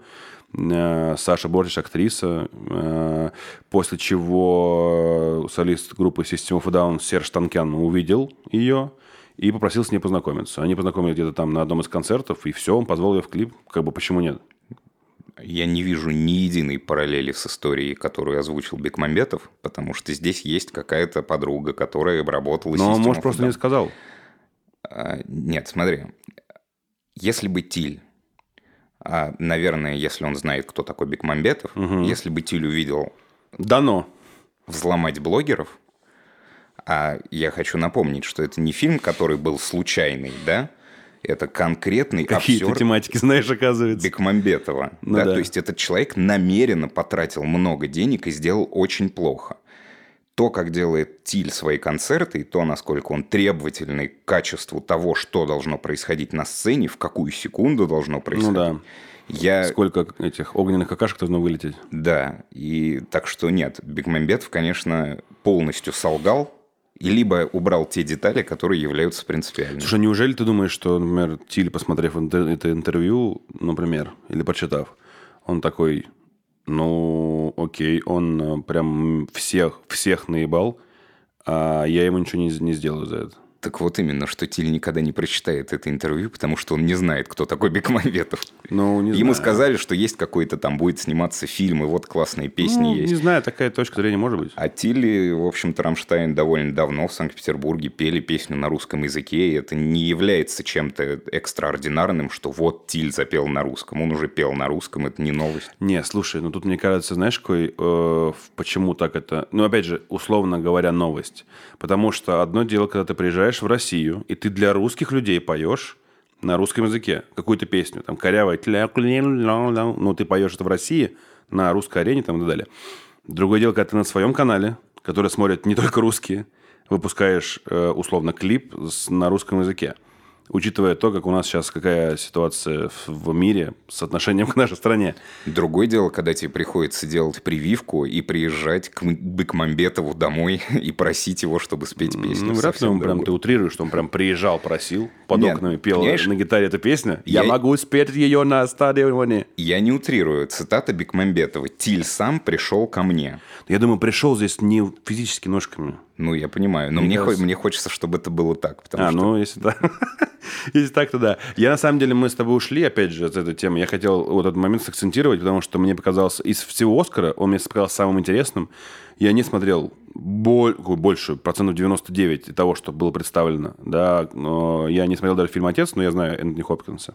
э, Саша Бортич, актриса, э, после чего солист группы System of Down Серж Танкян увидел ее и попросил с ней познакомиться. Они познакомились где-то там на одном из концертов, и все, он позвал ее в клип, как бы почему нет? Я не вижу ни единой параллели с историей, которую озвучил Бекмамбетов, потому что здесь есть какая-то подруга, которая обработала Но, System может, просто не сказал. А, Нет, смотри. Если бы Тиль, а, наверное, если он знает, кто такой Бекмамбетов, если бы Тиль увидел Дано. взломать блогеров, а я хочу напомнить, что это не фильм, который был случайный, да? Это конкретный Какие ты обсер тематики знаешь, оказывается. Бекмамбетова. Ну да, да. То есть этот человек намеренно потратил много денег и сделал очень плохо. То, как делает Тиль свои концерты, и то, насколько он требовательный к качеству того, что должно происходить на сцене, в какую секунду должно происходить. Ну да. Я... Сколько этих огненных какашек должно вылететь? Да, и так что нет, Бекмамбетов, конечно, полностью солгал, и либо убрал те детали, которые являются принципиальными. Слушай, неужели ты думаешь, что, например, Тиль, посмотрев это интервью, например, или прочитав, он такой, ну, окей, он э, прям всех, всех наебал, а я ему ничего не, не сделаю за это. Так вот именно, что Тиль никогда не прочитает это интервью, потому что он не знает, кто такой Бекмамбетов. Ну, не Ему знаю. сказали, что есть какой-то там будет сниматься фильм, и вот классные песни Ну, есть. Не знаю, такая точка зрения может быть. А Тилли, в общем-то, Рамштайн довольно давно в Санкт-Петербурге пели песню на русском языке, и это не является чем-то экстраординарным, что вот Тиль запел на русском. Он уже пел на русском, это не новость. Не, слушай, ну тут, мне кажется, знаешь, какой, э, почему так это... Ну, опять же, условно говоря, новость. Потому что одно дело, когда ты приезжаешь в Россию, и ты для русских людей поешь на русском языке какую-то песню, там, корявая, ну, ты поешь это в России, на русской арене там и так далее. Другое дело, когда ты на своем канале, который смотрят не только русские, выпускаешь, э, условно, клип на русском языке. Учитывая то, как у нас сейчас какая ситуация в- мире с отношением к нашей стране. Другое дело, когда тебе приходится делать прививку и приезжать к Бекмамбетову домой и просить его, чтобы спеть песню. Ну, вряд ли он прям, ты утрируешь, что он прям приезжал, просил, под Нет, окнами пел на гитаре эту песню. Я, я- могу спеть ее на стадионе. Я не утрирую. Цитата Бекмамбетова. «Тиль сам пришел ко мне». Я думаю, пришел здесь не физически ножками. Ну, я понимаю. Но Мне мне, хо- кажется- мне хочется, чтобы это было так. Потому а, что ну, если так. если так, то да. Я, на самом деле, мы с тобой ушли, опять же, от этой темы. Я хотел вот этот момент сакцентировать, потому что мне показалось, из всего Оскара, он мне показался самым интересным. Я не смотрел боль, больше, процентов 99 того, что было представлено. Да, но я не смотрел даже фильм «Отец», но я знаю Энтони Хопкинса.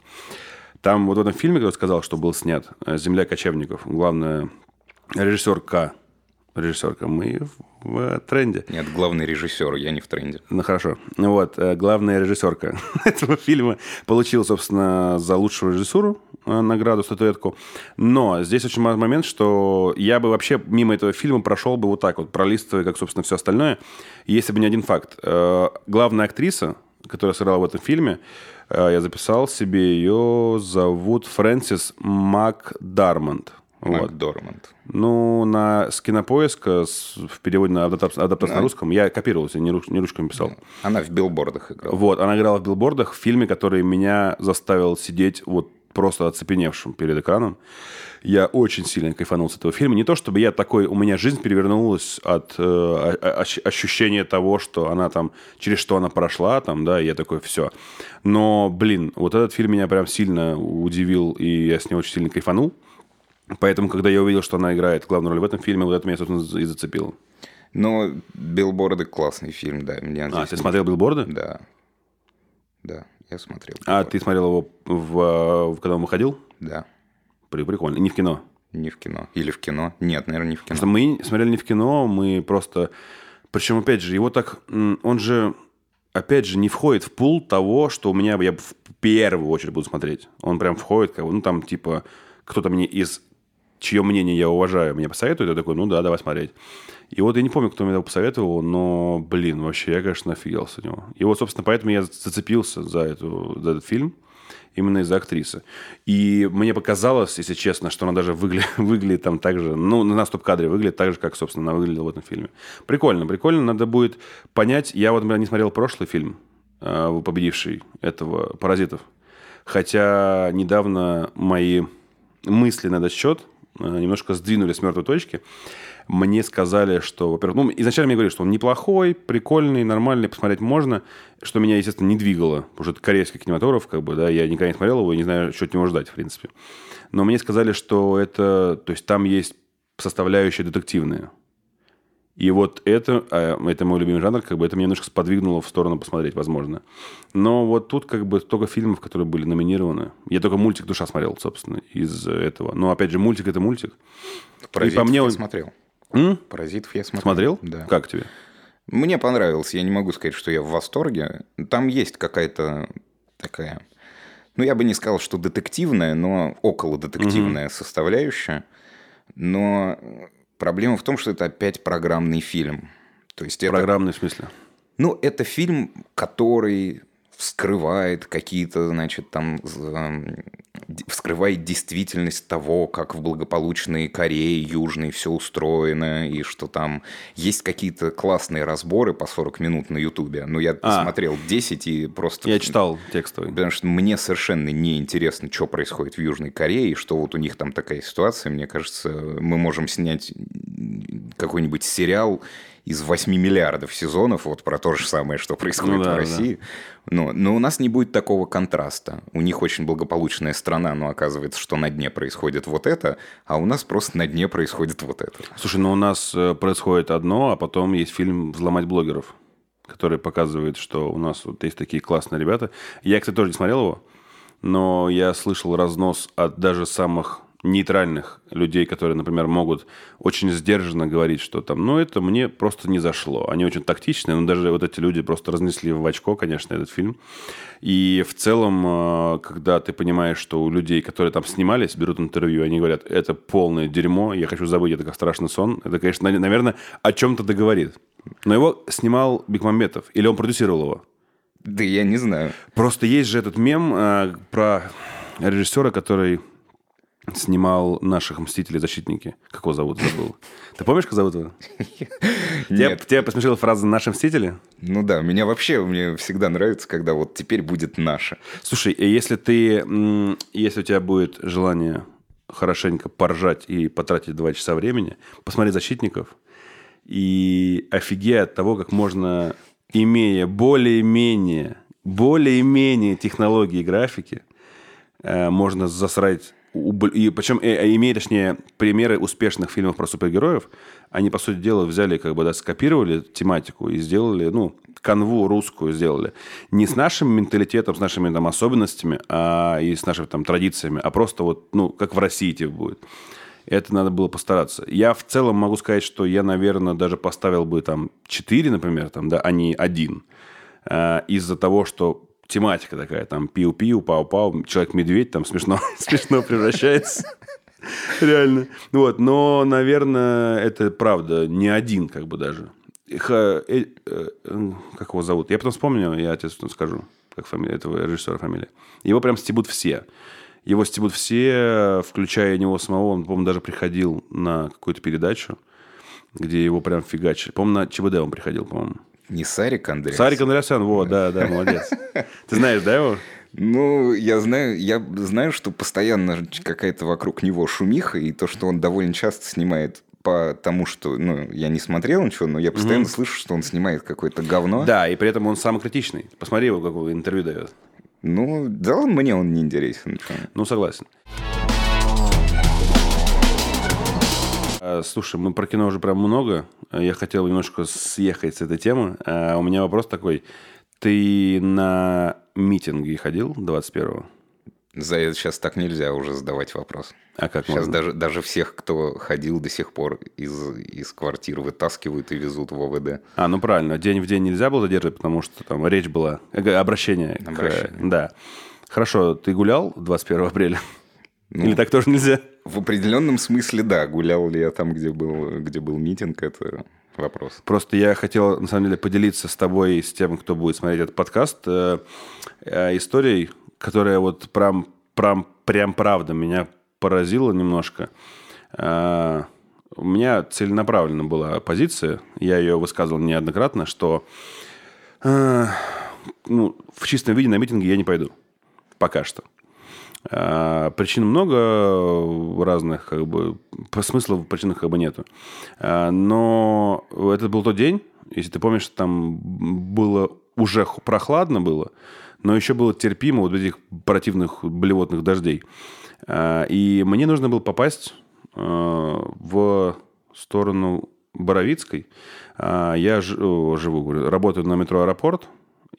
Там вот в этом фильме, кто сказал, что был снят «Земля кочевников», главная режиссерка, режиссерка, мы в, в тренде. Нет, главный режиссер, я не в тренде. Ну, хорошо. Ну Вот, э, главная режиссерка этого фильма получила, собственно, за лучшую режиссуру э, награду, статуэтку. Но здесь очень важный момент, что я бы вообще мимо этого фильма прошел бы вот так вот, пролистывая, как, собственно, все остальное, если бы не один факт. Э, Главная актриса, которая сыграла в этом фильме, э, я записал себе ее, зовут Фрэнсис Макдармонд. Вот. Макдорманд. Ну, на, с кинопоиска, с- в переводе на адаптацию, адаптацию на русском, я копировался, не, руч- не ручками писал. Она в билбордах играла. Вот, она играла в билбордах в фильме, который меня заставил сидеть вот просто оцепеневшим перед экраном. Я очень сильно кайфанул с этого фильма. Не то, чтобы я такой... У меня жизнь перевернулась от э, ощущения того, что она там... Через что она прошла, там, да, я такой, все. Но, блин, вот этот фильм меня прям сильно удивил, и я с ним очень сильно кайфанул. Поэтому, когда я увидел, что она играет главную роль в этом фильме, вот это меня, собственно, и зацепило. Но билборды классный фильм, да. Меня А, ты не- смотрел «Билборды»? Да. Да, я смотрел. А ты смотрел его, в, в- когда он выходил? Да. При- Прикольно. Не в кино. Не в кино. Или в кино. Нет, наверное, не в кино. Потому что мы смотрели не в кино, мы просто... Причем, опять же, его так... Он же, опять же, не входит в пул того, что у меня я в первую очередь буду смотреть. Он прям входит, как бы, ну, там, типа, кто-то мне из чье мнение я уважаю, мне посоветует, я такой, ну да, давай смотреть. И вот я не помню, кто мне его посоветовал, но, блин, вообще, я, конечно, офигел с него. И вот, собственно, поэтому я зацепился за, эту, за этот фильм, именно из-за актрисы. И мне показалось, если честно, что она даже выгля... выглядит там так же, ну, на стоп-кадре выглядит так же, как, собственно, она выглядела в этом фильме. Прикольно, прикольно. Надо будет понять. Я вот, не смотрел прошлый фильм, э, победивший этого «Паразитов». Хотя недавно мои мысли на этот счет немножко сдвинули с мертвой точки. Мне сказали, что, во-первых, ну, изначально мне говорили, что он неплохой, прикольный, нормальный, посмотреть можно, что меня, естественно, не двигало, потому что это корейский кинематограф, как бы, да, я никогда не смотрел его и не знаю, что от него ждать, в принципе. Но мне сказали, что это, то есть там есть составляющая детективная. И вот это, а, это мой любимый жанр, как бы это меня немножко сподвигнуло в сторону посмотреть, возможно. Но вот тут как бы только фильмов, которые были номинированы. Я только мультик «Душа» смотрел, собственно, из этого. Но, опять же, мультик – это мультик. Паразитов по мне я он- смотрел. М? Паразитов я смотрел. Смотрел? Да. Как тебе? Мне понравился. Я не могу сказать, что я в восторге. Там есть какая-то такая... Ну, я бы не сказал, что детективная, но около детективная составляющая. Но проблема в том, что это опять программный фильм. То есть это... Программный в смысле? Ну, это фильм, который вскрывает какие-то, значит, там, эм, вскрывает действительность того, как в благополучной Корее Южной все устроено, и что там есть какие-то классные разборы по 40 минут на Ютубе. Ну, я А. смотрел 10 и просто... Я читал текстовый. Потому что мне совершенно не интересно, что происходит в Южной Корее, и что вот у них там такая ситуация. Мне кажется, мы можем снять какой-нибудь сериал из 8 миллиардов сезонов вот про то же самое, что происходит Ну да, в России. Но, но у нас не будет такого контраста. У них очень благополучная страна, но оказывается, что на дне происходит вот это, а у нас просто на дне происходит вот это. Слушай, ну у нас э, происходит одно, а потом есть фильм «Взломать блогеров», который показывает, что у нас вот есть такие классные ребята. Я, кстати, тоже не смотрел его, но я слышал разнос от даже самых нейтральных людей, которые, например, могут очень сдержанно говорить, что там, ну, это мне просто не зашло. Они очень тактичные, но даже вот эти люди просто разнесли в очко, конечно, этот фильм. И в целом, э, когда ты понимаешь, что у людей, которые там снимались, берут интервью, они говорят, это полное дерьмо, я хочу забыть, это как страшный сон, это, конечно, на- наверное, о чем-то договорит. Но его снимал Бекмамбетов, или он продюсировал его? Да я не знаю. Просто есть же этот мем э, про режиссера, который снимал наших «Мстителей. Защитники». Как его зовут? Забыл. Ты помнишь, как зовут его? Нет. тебя посмешила фраза «Наши «Мстители»? Ну да, меня вообще мне всегда нравится, когда вот теперь будет наше. Слушай, если ты, если у тебя будет желание хорошенько поржать и потратить два часа времени, посмотри «Защитников» и офигей от того, как можно, имея более-менее, более-менее технологии графики, э, можно засрать... И причем, э, э, имея, точнее, примеры успешных фильмов про супергероев, они, по сути дела, взяли, как бы, да, скопировали тематику и сделали, ну, канву русскую сделали. Не с нашим менталитетом, с нашими там особенностями, а и с нашими там традициями, а просто вот, ну, как в России типа будет. Это надо было постараться. Я в целом могу сказать, что я, наверное, даже поставил бы там 4, например, там, да, а не один. А, Из-за того, что тематика такая, там, пиу-пиу, пау-пау, человек-медведь, там смешно, смешно превращается. Реально. Вот. Но, наверное, это правда не один, как бы даже. Ха- э, э, как его зовут? Я потом вспомню, я тебе скажу, как фамилия этого режиссера фамилия. Его прям стебут все. Его стебут все, включая него самого. Он, по-моему, даже приходил на какую-то передачу, где его прям фигачили. По-моему, на ЧБД он приходил, по-моему. Не Сарик Андрей. Сарик Андреасян, вот, да, да, молодец. Ты знаешь, да, его? Ну, я знаю, я знаю, что постоянно какая-то вокруг него шумиха, и то, что он довольно часто снимает по тому, что, ну, я не смотрел ничего, но я постоянно слышу, что он снимает какое-то говно. Да, и при этом он самый критичный. Посмотри его, какое интервью дает. Ну, да, мне он не интересен. Ну, согласен. Слушай, мы про кино уже прям много. Я хотел немножко съехать с этой темы. А, У меня вопрос такой. Ты на митинги ходил 21-го? За это сейчас так нельзя уже задавать вопрос. А как Сейчас можно? даже, даже всех, кто ходил до сих пор из, из квартир, вытаскивают и везут в ОВД. А, ну правильно. День в день нельзя было задерживать, потому что там речь была... э, Обращение. к- Обращение. да. Хорошо, ты гулял 21 апреля? Ну. Или так тоже нельзя? В определенном смысле, да. Гулял ли я там, где был, где был митинг, это вопрос. Просто я хотел, на самом деле, поделиться с тобой, с тем, кто будет смотреть этот подкаст, э, э, историей, которая вот прям, прям, прям правда меня поразила немножко. Э, У меня целенаправленно была позиция, я ее высказывал неоднократно, что э, ну, в чистом виде на митинги я не пойду. Пока что. А, Причин много разных, как бы, по смыслу в причинах как бы нету. А, Но это был тот день, если ты помнишь, там было уже прохладно было, но еще было терпимо вот этих противных блевотных дождей. А, И мне нужно было попасть в сторону Боровицкой. Я живу, говорю, работаю на метро «Аэропорт»,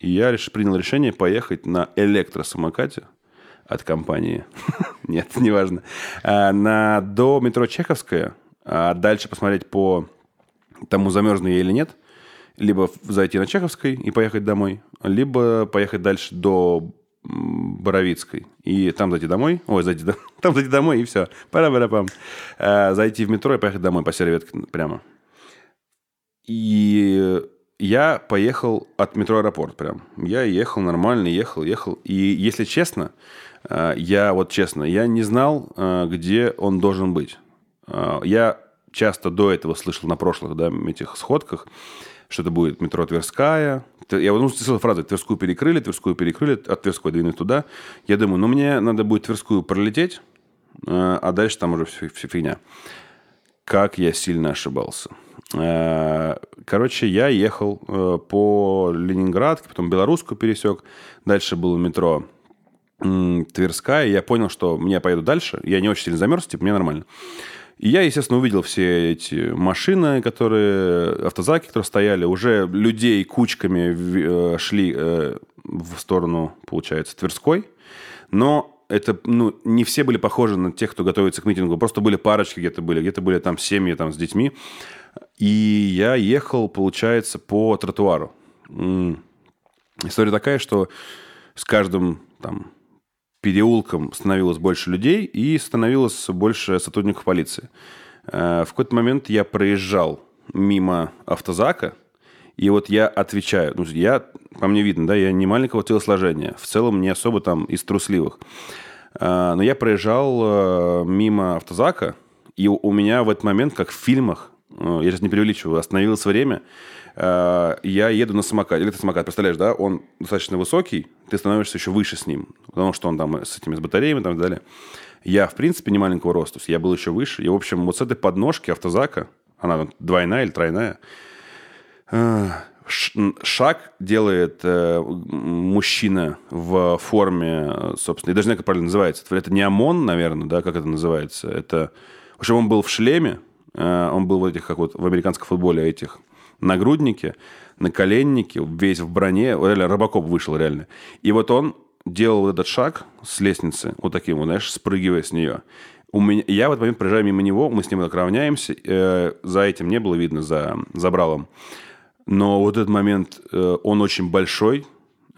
и я принял решение поехать на электросамокате от компании. Нет, неважно. А, На, до метро Чеховская, а дальше посмотреть по тому, замерзну я или нет. Либо зайти на Чеховской и поехать домой, либо поехать дальше до Боровицкой. И там зайти домой. Ой, зайти, там зайти домой, и все. пара пара пам Зайти в метро и поехать домой по серветке прямо. И я поехал от метро аэропорт прям. Я ехал нормально, ехал, ехал. И если честно, я вот честно, я не знал, э, где он должен быть. Э, Я часто до этого слышал на прошлых да, этих сходках, что это будет метро Тверская. Я вот ну, слышал фразу «Тверскую перекрыли, Тверскую перекрыли, от Тверской двинуть туда». Я думаю, ну, мне надо будет Тверскую пролететь, э, а дальше там уже все фигня как я сильно ошибался. Э, Короче, я ехал э, по Ленинградке, потом Белорусскую пересек. Дальше было метро Тверская. Я понял, что мне поеду дальше. Я не очень сильно замерз, типа, мне нормально. И я, естественно, увидел все эти машины, которые, автозаки, которые стояли. Уже людей кучками э, шли э, в сторону, получается, Тверской. Но это, ну, не все были похожи на тех, кто готовится к митингу. Просто были парочки где-то были, где-то были там семьи там с детьми. И я ехал, получается, по тротуару. История такая, что с каждым там переулком становилось больше людей и становилось больше сотрудников полиции. Э, В какой-то момент я проезжал мимо автозака, и вот я отвечаю, ну, я, по мне видно, да, я не маленького телосложения, в целом не особо там из трусливых. А, Но я проезжал э, мимо автозака, и у- меня в этот момент, как в фильмах, э, я сейчас не преувеличиваю, остановилось время, э, я еду на самокате, электросамокат, представляешь, да, он достаточно высокий, ты становишься еще выше с ним, потому что он там с этими с батареями и так далее. Я, в принципе, не маленького роста, я был еще выше, и, в общем, вот с этой подножки автозака, она двойная или тройная, Ш- шаг делает э, мужчина в форме, э, собственно, я даже не знаю, как правильно называется. Это не ОМОН, наверное, да, как это называется. Это, в общем, он был в шлеме, э, он был в этих, как вот в американском футболе, этих нагруднике, наколеннике, весь в броне. Реально, Робокоп вышел реально. И вот он делал вот этот шаг с лестницы, вот таким знаешь, спрыгивая с нее. У меня, я в этот момент проезжаю мимо него, мы с ним так равняемся, э, за этим не было видно, за забралом. Но вот этот момент, э, он очень большой.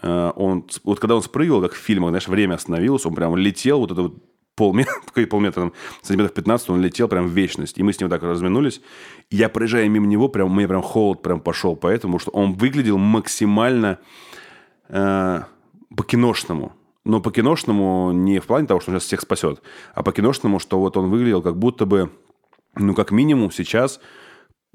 Э, он, вот когда он спрыгивал, как в фильмах, знаешь, время остановилось, он прям летел, вот это вот полметра, полметра там, сантиметров 15, он летел прям в вечность. И мы с ним так разминулись. Я, проезжая мимо него, прям, мне прям холод прям пошел поэтому, что он выглядел максимально э, по-киношному. Но по-киношному не в плане того, что он сейчас всех спасет, а по-киношному, что вот он выглядел как будто бы, ну, как минимум сейчас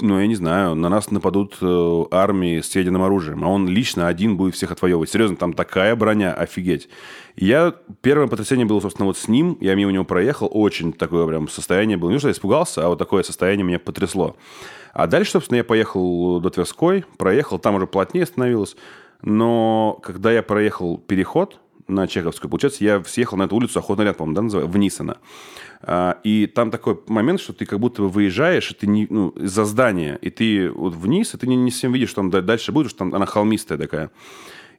ну, я не знаю, на нас нападут э, армии с ядерным оружием, а он лично один будет всех отвоевывать. Серьезно, там такая броня, офигеть. Я, первое потрясение было, собственно, вот с ним, я мимо него проехал, очень такое прям состояние было. Не что я испугался, а вот такое состояние меня потрясло. А дальше, собственно, я поехал до Тверской, проехал, там уже плотнее становилось, но когда я проехал переход на Чеховскую, получается, я съехал на эту улицу Охотный ряд, по-моему, да, называется, вниз она. А, и там такой момент, что ты как будто бы выезжаешь, и ты не, ну, за здания, и ты вот вниз, и ты не, не совсем видишь, что там дальше будет, что там она холмистая такая.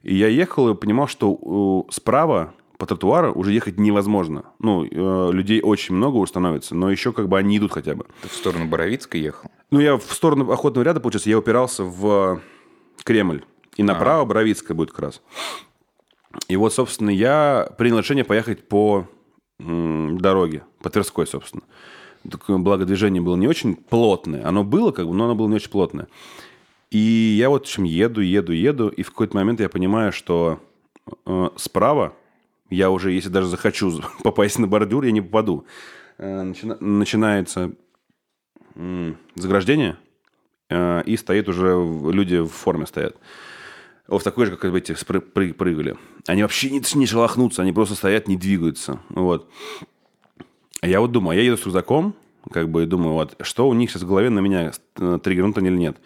И я ехал и понимал, что справа по тротуару уже ехать невозможно. Ну, э, людей очень много уже становится, но еще как бы они идут хотя бы. Ты в сторону Боровицка ехал? Ну, я в сторону Охотного ряда, получается, я упирался в Кремль. И направо а. Боровицкая будет как раз. И вот, собственно, я принял решение поехать по дороги, по Тверской, собственно. Благо, движение было не очень плотное. Оно было, как бы, но оно было не очень плотное. И я вот, в общем, еду, еду, еду, и в какой-то момент я понимаю, что э, справа я уже, если даже захочу попасть на бордюр, я не попаду. Э, начина, начинается э, заграждение, э, и стоит уже, люди в форме стоят в такой же, как эти прыгали. Они вообще не, не шелохнутся, они просто стоят, не двигаются. Вот. А я вот думаю, а я еду с рюкзаком, как бы, думаю, вот, что у них сейчас в голове на меня э, триггернут они или нет.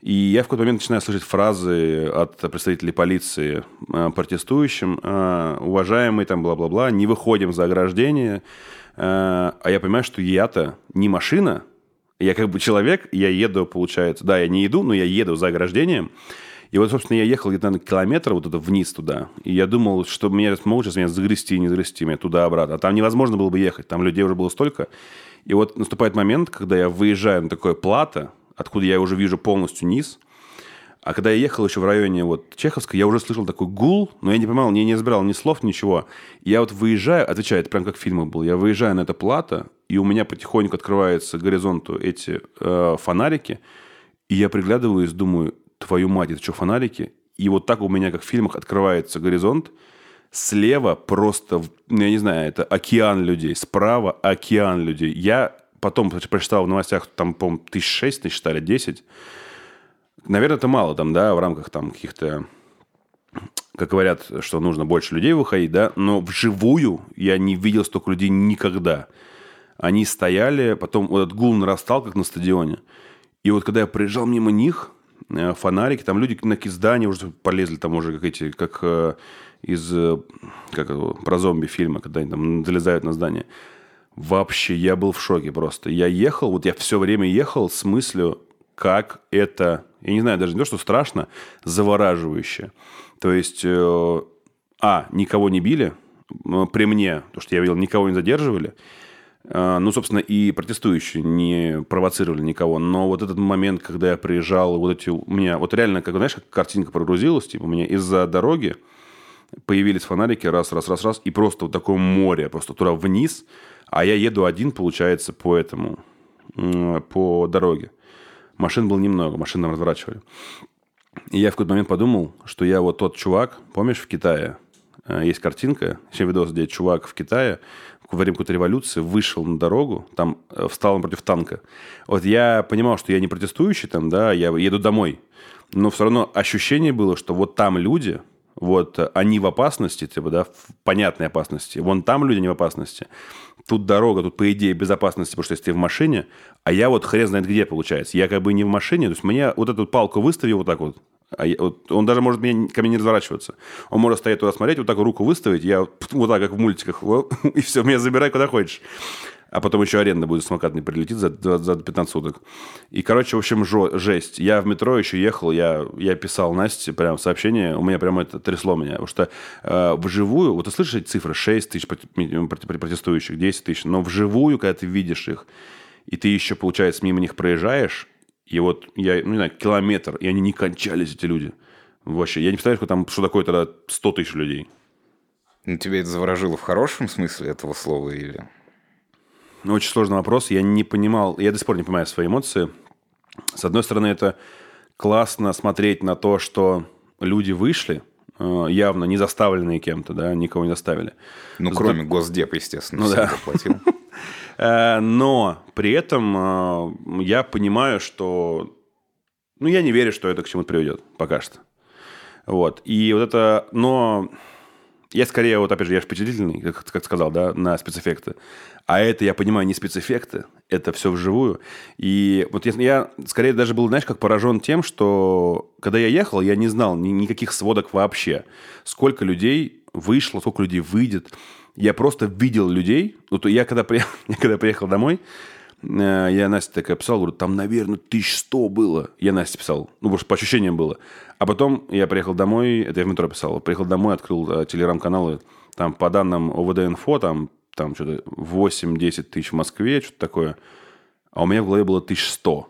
И я в какой-то момент начинаю слышать фразы от представителей полиции э, протестующим, э, уважаемый там бла-бла-бла, не выходим за ограждение. А я понимаю, что я-то не машина, я как бы человек, я еду, получается, да, я не иду, но я еду за ограждением, и вот, собственно, я ехал где-то на километр вот это вниз туда. И я думал, что меня могут сейчас меня загрести, не загрести меня туда-обратно. А там невозможно было бы ехать. Там людей уже было столько. И вот наступает момент, когда я выезжаю на такое плато, откуда я уже вижу полностью низ. А когда я ехал еще в районе вот Чеховска, я уже слышал такой гул, но я не понимал, не, не разбирал ни слов, ничего. Я вот выезжаю, отвечаю, это прям как в фильмах был, я выезжаю на это плато, и у меня потихоньку открываются горизонту эти э, фонарики, и я приглядываюсь, думаю, твою мать, это что, фонарики? И вот так у меня, как в фильмах, открывается горизонт. Слева просто, ну, я не знаю, это океан людей. Справа океан людей. Я потом прочитал в новостях, там, по-моему, тысяч шесть насчитали, десять. Наверное, это мало там, да, в рамках там каких-то как говорят, что нужно больше людей выходить, да, но вживую я не видел столько людей никогда. Они стояли, потом вот этот гул нарастал, как на стадионе. И вот когда я проезжал мимо них, фонарики, там люди на здания уже полезли, там уже как эти, как э, из э, как его, про зомби фильма, когда они там залезают на здание. Вообще, я был в шоке просто. Я ехал, вот я все время ехал с мыслью, как это, я не знаю, даже не то, что страшно, завораживающе. То есть, э, а, никого не били, при мне, то, что я видел, никого не задерживали. А, ну, собственно, и протестующие не провоцировали никого. Но вот этот момент, когда я приезжал, вот эти у меня, вот реально, как знаешь, как картинка прогрузилась, типа у меня из-за дороги появились фонарики, раз, раз, раз, раз, и просто вот такое море, просто туда вниз, а я еду один, получается, по этому, по дороге. Машин было немного, машин нам разворачивали. И я в какой-то момент подумал, что я вот тот чувак, помнишь, в Китае, э, есть картинка, еще видос, где чувак в Китае во время какой-то революции вышел на дорогу, там э, встал против танка. Вот я понимал, что я не протестующий там, да, я еду домой. Но все равно ощущение было, что вот там люди, вот они в опасности, типа, да, в понятной опасности. Вон там люди не в опасности. Тут дорога, тут, по идее, безопасности, потому что если ты в машине, а я вот хрен знает где, получается. Я как бы не в машине, то есть мне вот эту палку выставил вот так вот, а я, вот, он даже может меня, ко мне не разворачиваться. Он может стоять туда смотреть, вот так руку выставить, я вот так, как в мультиках, и все, меня забирай куда хочешь. А потом еще аренда будет самокатный прилетит за, за 15 суток. И, короче, в общем, жо, жесть. Я в метро еще ехал, я, я писал Насте прям сообщение, у меня прям это трясло меня. Потому что э, вживую, вот ты слышишь эти цифры, 6 тысяч протестующих, 10 тысяч, но вживую, когда ты видишь их, и ты еще, получается, мимо них проезжаешь, и вот я, ну, не знаю, километр, и они не кончались, эти люди. Вообще, я не представляю, что там, что такое тогда 100 тысяч людей. Ну, тебя это заворожило в хорошем смысле этого слова или... Очень сложный вопрос. Я не понимал, я до сих пор не понимаю свои эмоции. С одной стороны, это классно смотреть на то, что люди вышли, э, явно не заставленные кем-то, да, никого не заставили. Ну, кроме Госдепа, естественно, Ну да. заплатил. Э, Но при этом э, я понимаю, что... Ну, я не верю, что это к чему-то приведет пока что. Вот. И вот это... Но я скорее, вот опять же, я же впечатлительный, как, как сказал, да, на спецэффекты. А это, я понимаю, не спецэффекты, это все вживую. И вот я, я скорее даже был, знаешь, как поражен тем, что когда я ехал, я не знал ни- никаких сводок вообще. Сколько людей вышло, сколько людей выйдет. Я просто видел людей. Вот я когда приехал, я когда приехал домой, э, я Насте такая писал, говорю, там, наверное, 1100 было. Я Насте писал. Ну, потому что по ощущениям было. А потом я приехал домой, это я в метро писал, приехал домой, открыл э, телеграм-каналы, там, по данным ОВД-инфо, там, там что-то 8-10 тысяч в Москве, что-то такое. А у меня в голове было 1100.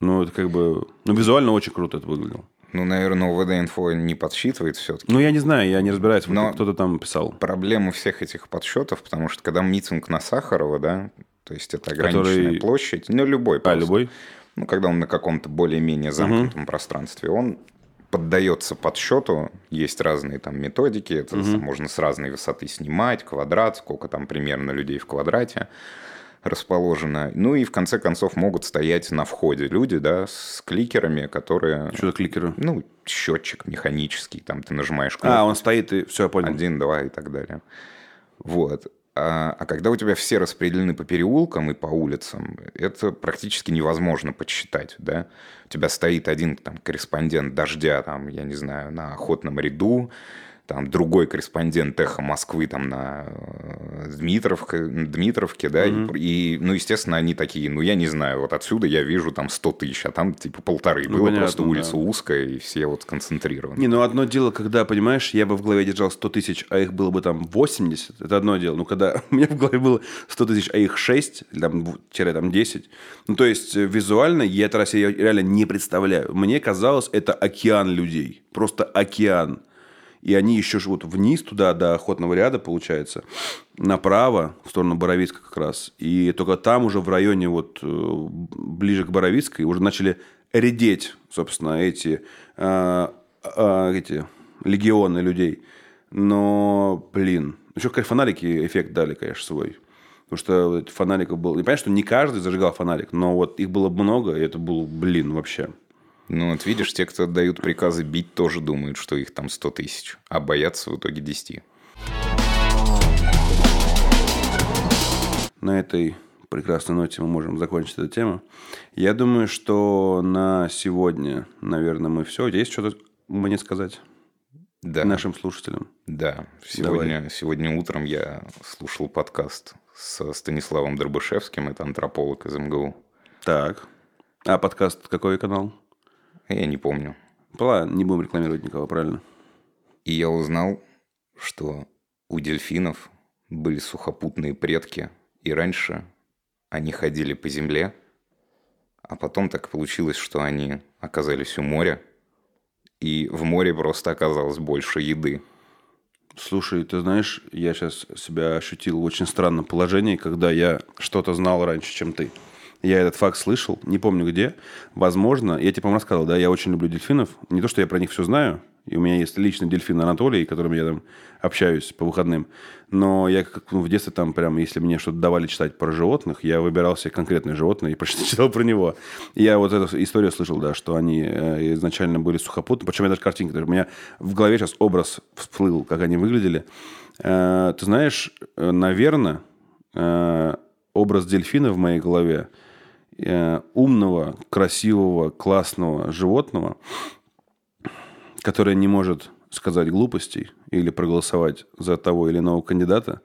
Ну, это как бы... Ну, визуально очень круто это выглядело. Ну, наверное, УВД-инфо не подсчитывает все-таки. Ну, я не знаю, я не разбираюсь. Но- Кто-то там писал. Проблема всех этих подсчетов, потому что когда митинг на Сахарова, да, то есть это ограниченная Который- площадь, ну, любой А, просто. любой? Ну, когда он на каком-то более-менее замкнутом пространстве, он поддается подсчету, есть разные там методики, это можно с разной высоты снимать, квадрат, сколько там примерно людей в квадрате расположено. Ну и в конце концов могут стоять на входе люди, да, с кликерами, которые, Что за кликеры? ну, счетчик механический, там ты нажимаешь А, кнопку, он стоит и... Все, я понял. один, два и так далее. Вот. А, а когда у тебя все распределены по переулкам и по улицам, это практически невозможно подсчитать, да? У тебя стоит один там корреспондент «Дождя», там, я не знаю, на охотном ряду, там другой корреспондент «Эхо Москвы» там на э, Дмитровке, Дмитровке, да, и, и, ну, естественно, они такие, ну, я не знаю, вот отсюда я вижу там 100 тысяч, а там типа полторы Ну, было, понятно, просто улица да. узкая, и все вот сконцентрированы. Не, ну одно дело, когда, понимаешь, я бы в голове держал 100 тысяч, а их было бы там 80, это одно дело. Ну, когда у меня в голове было 100 тысяч, а их 6, или там, тире, там 10. Ну, то есть, э, визуально я это себе реально не представляю. Мне казалось, это океан людей. Просто океан. И они еще живут вниз туда, до охотного ряда, получается, направо, в сторону Боровицка как раз. И только там уже в районе вот э, ближе к Боровицкой уже начали редеть, собственно, эти, э, э, эти легионы людей. Но, блин, еще, конечно, фонарики эффект дали, конечно, свой. Потому что фонариков было... Я понимаю, что не каждый зажигал фонарик, но вот их было много, и это был, блин, вообще. Ну, вот видишь, те, кто отдают приказы бить, тоже думают, что их там 100 тысяч, а боятся в итоге 10. на этой прекрасной ноте мы можем закончить эту тему. Я думаю, что на сегодня, наверное, мы все. Есть что-то мне сказать Да, нашим слушателям? да. Сегодня, сегодня утром я слушал подкаст со Станиславом Дробышевским, это антрополог из МГУ. Так. А подкаст какой канал? Я не помню. Ладно, не будем рекламировать никого, правильно? И я узнал, что у дельфинов были сухопутные предки, и раньше они ходили по земле, а потом так получилось, что они оказались у моря, и в море просто оказалось больше еды. Слушай, ты знаешь, я сейчас себя ощутил в очень странном положении, когда я что-то знал раньше, чем ты. Я этот факт слышал, не помню где. Возможно, я тебе, по-моему, рассказывал, да, я очень люблю дельфинов. Не то, что я про них все знаю, и у меня есть личный дельфин Анатолий, которым я там общаюсь по выходным. Но я как ну, в детстве там прям, если мне что-то давали читать про животных, я выбирал себе конкретное животное и читал про него. И я вот эту историю слышал, да, что они э, изначально были сухопутные. Причем я даже картинки, даже у меня в голове сейчас образ всплыл, как они выглядели. Э, ты знаешь, э, наверное, образ дельфина в моей голове умного, красивого, классного животного, которое не может сказать глупостей или проголосовать за того или иного кандидата,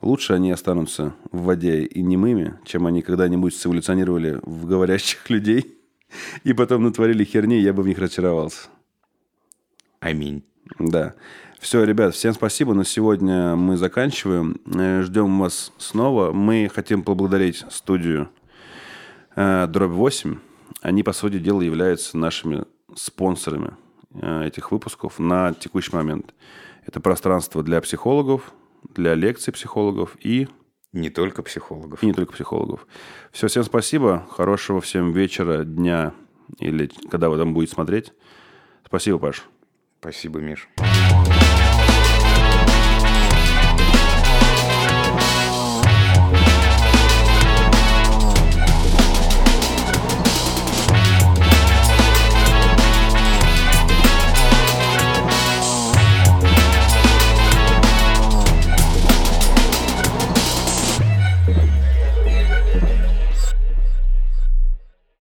лучше они останутся в воде и немыми, чем они когда-нибудь эволюционировали в говорящих людей и потом натворили херни, я бы в них разочаровался. Аминь. Да. Все, ребят, всем спасибо. На сегодня мы заканчиваем. Э, Ждем вас снова. Мы хотим поблагодарить студию э, Дробь 8. Они, по сути дела, являются нашими спонсорами э, этих выпусков на текущий момент. Это пространство для психологов, для лекций психологов и, Не только психологов. и не только психологов. Все, всем спасибо. Хорошего всем вечера, дня или когда вы там будете смотреть. Спасибо, Паш. Спасибо, Миш.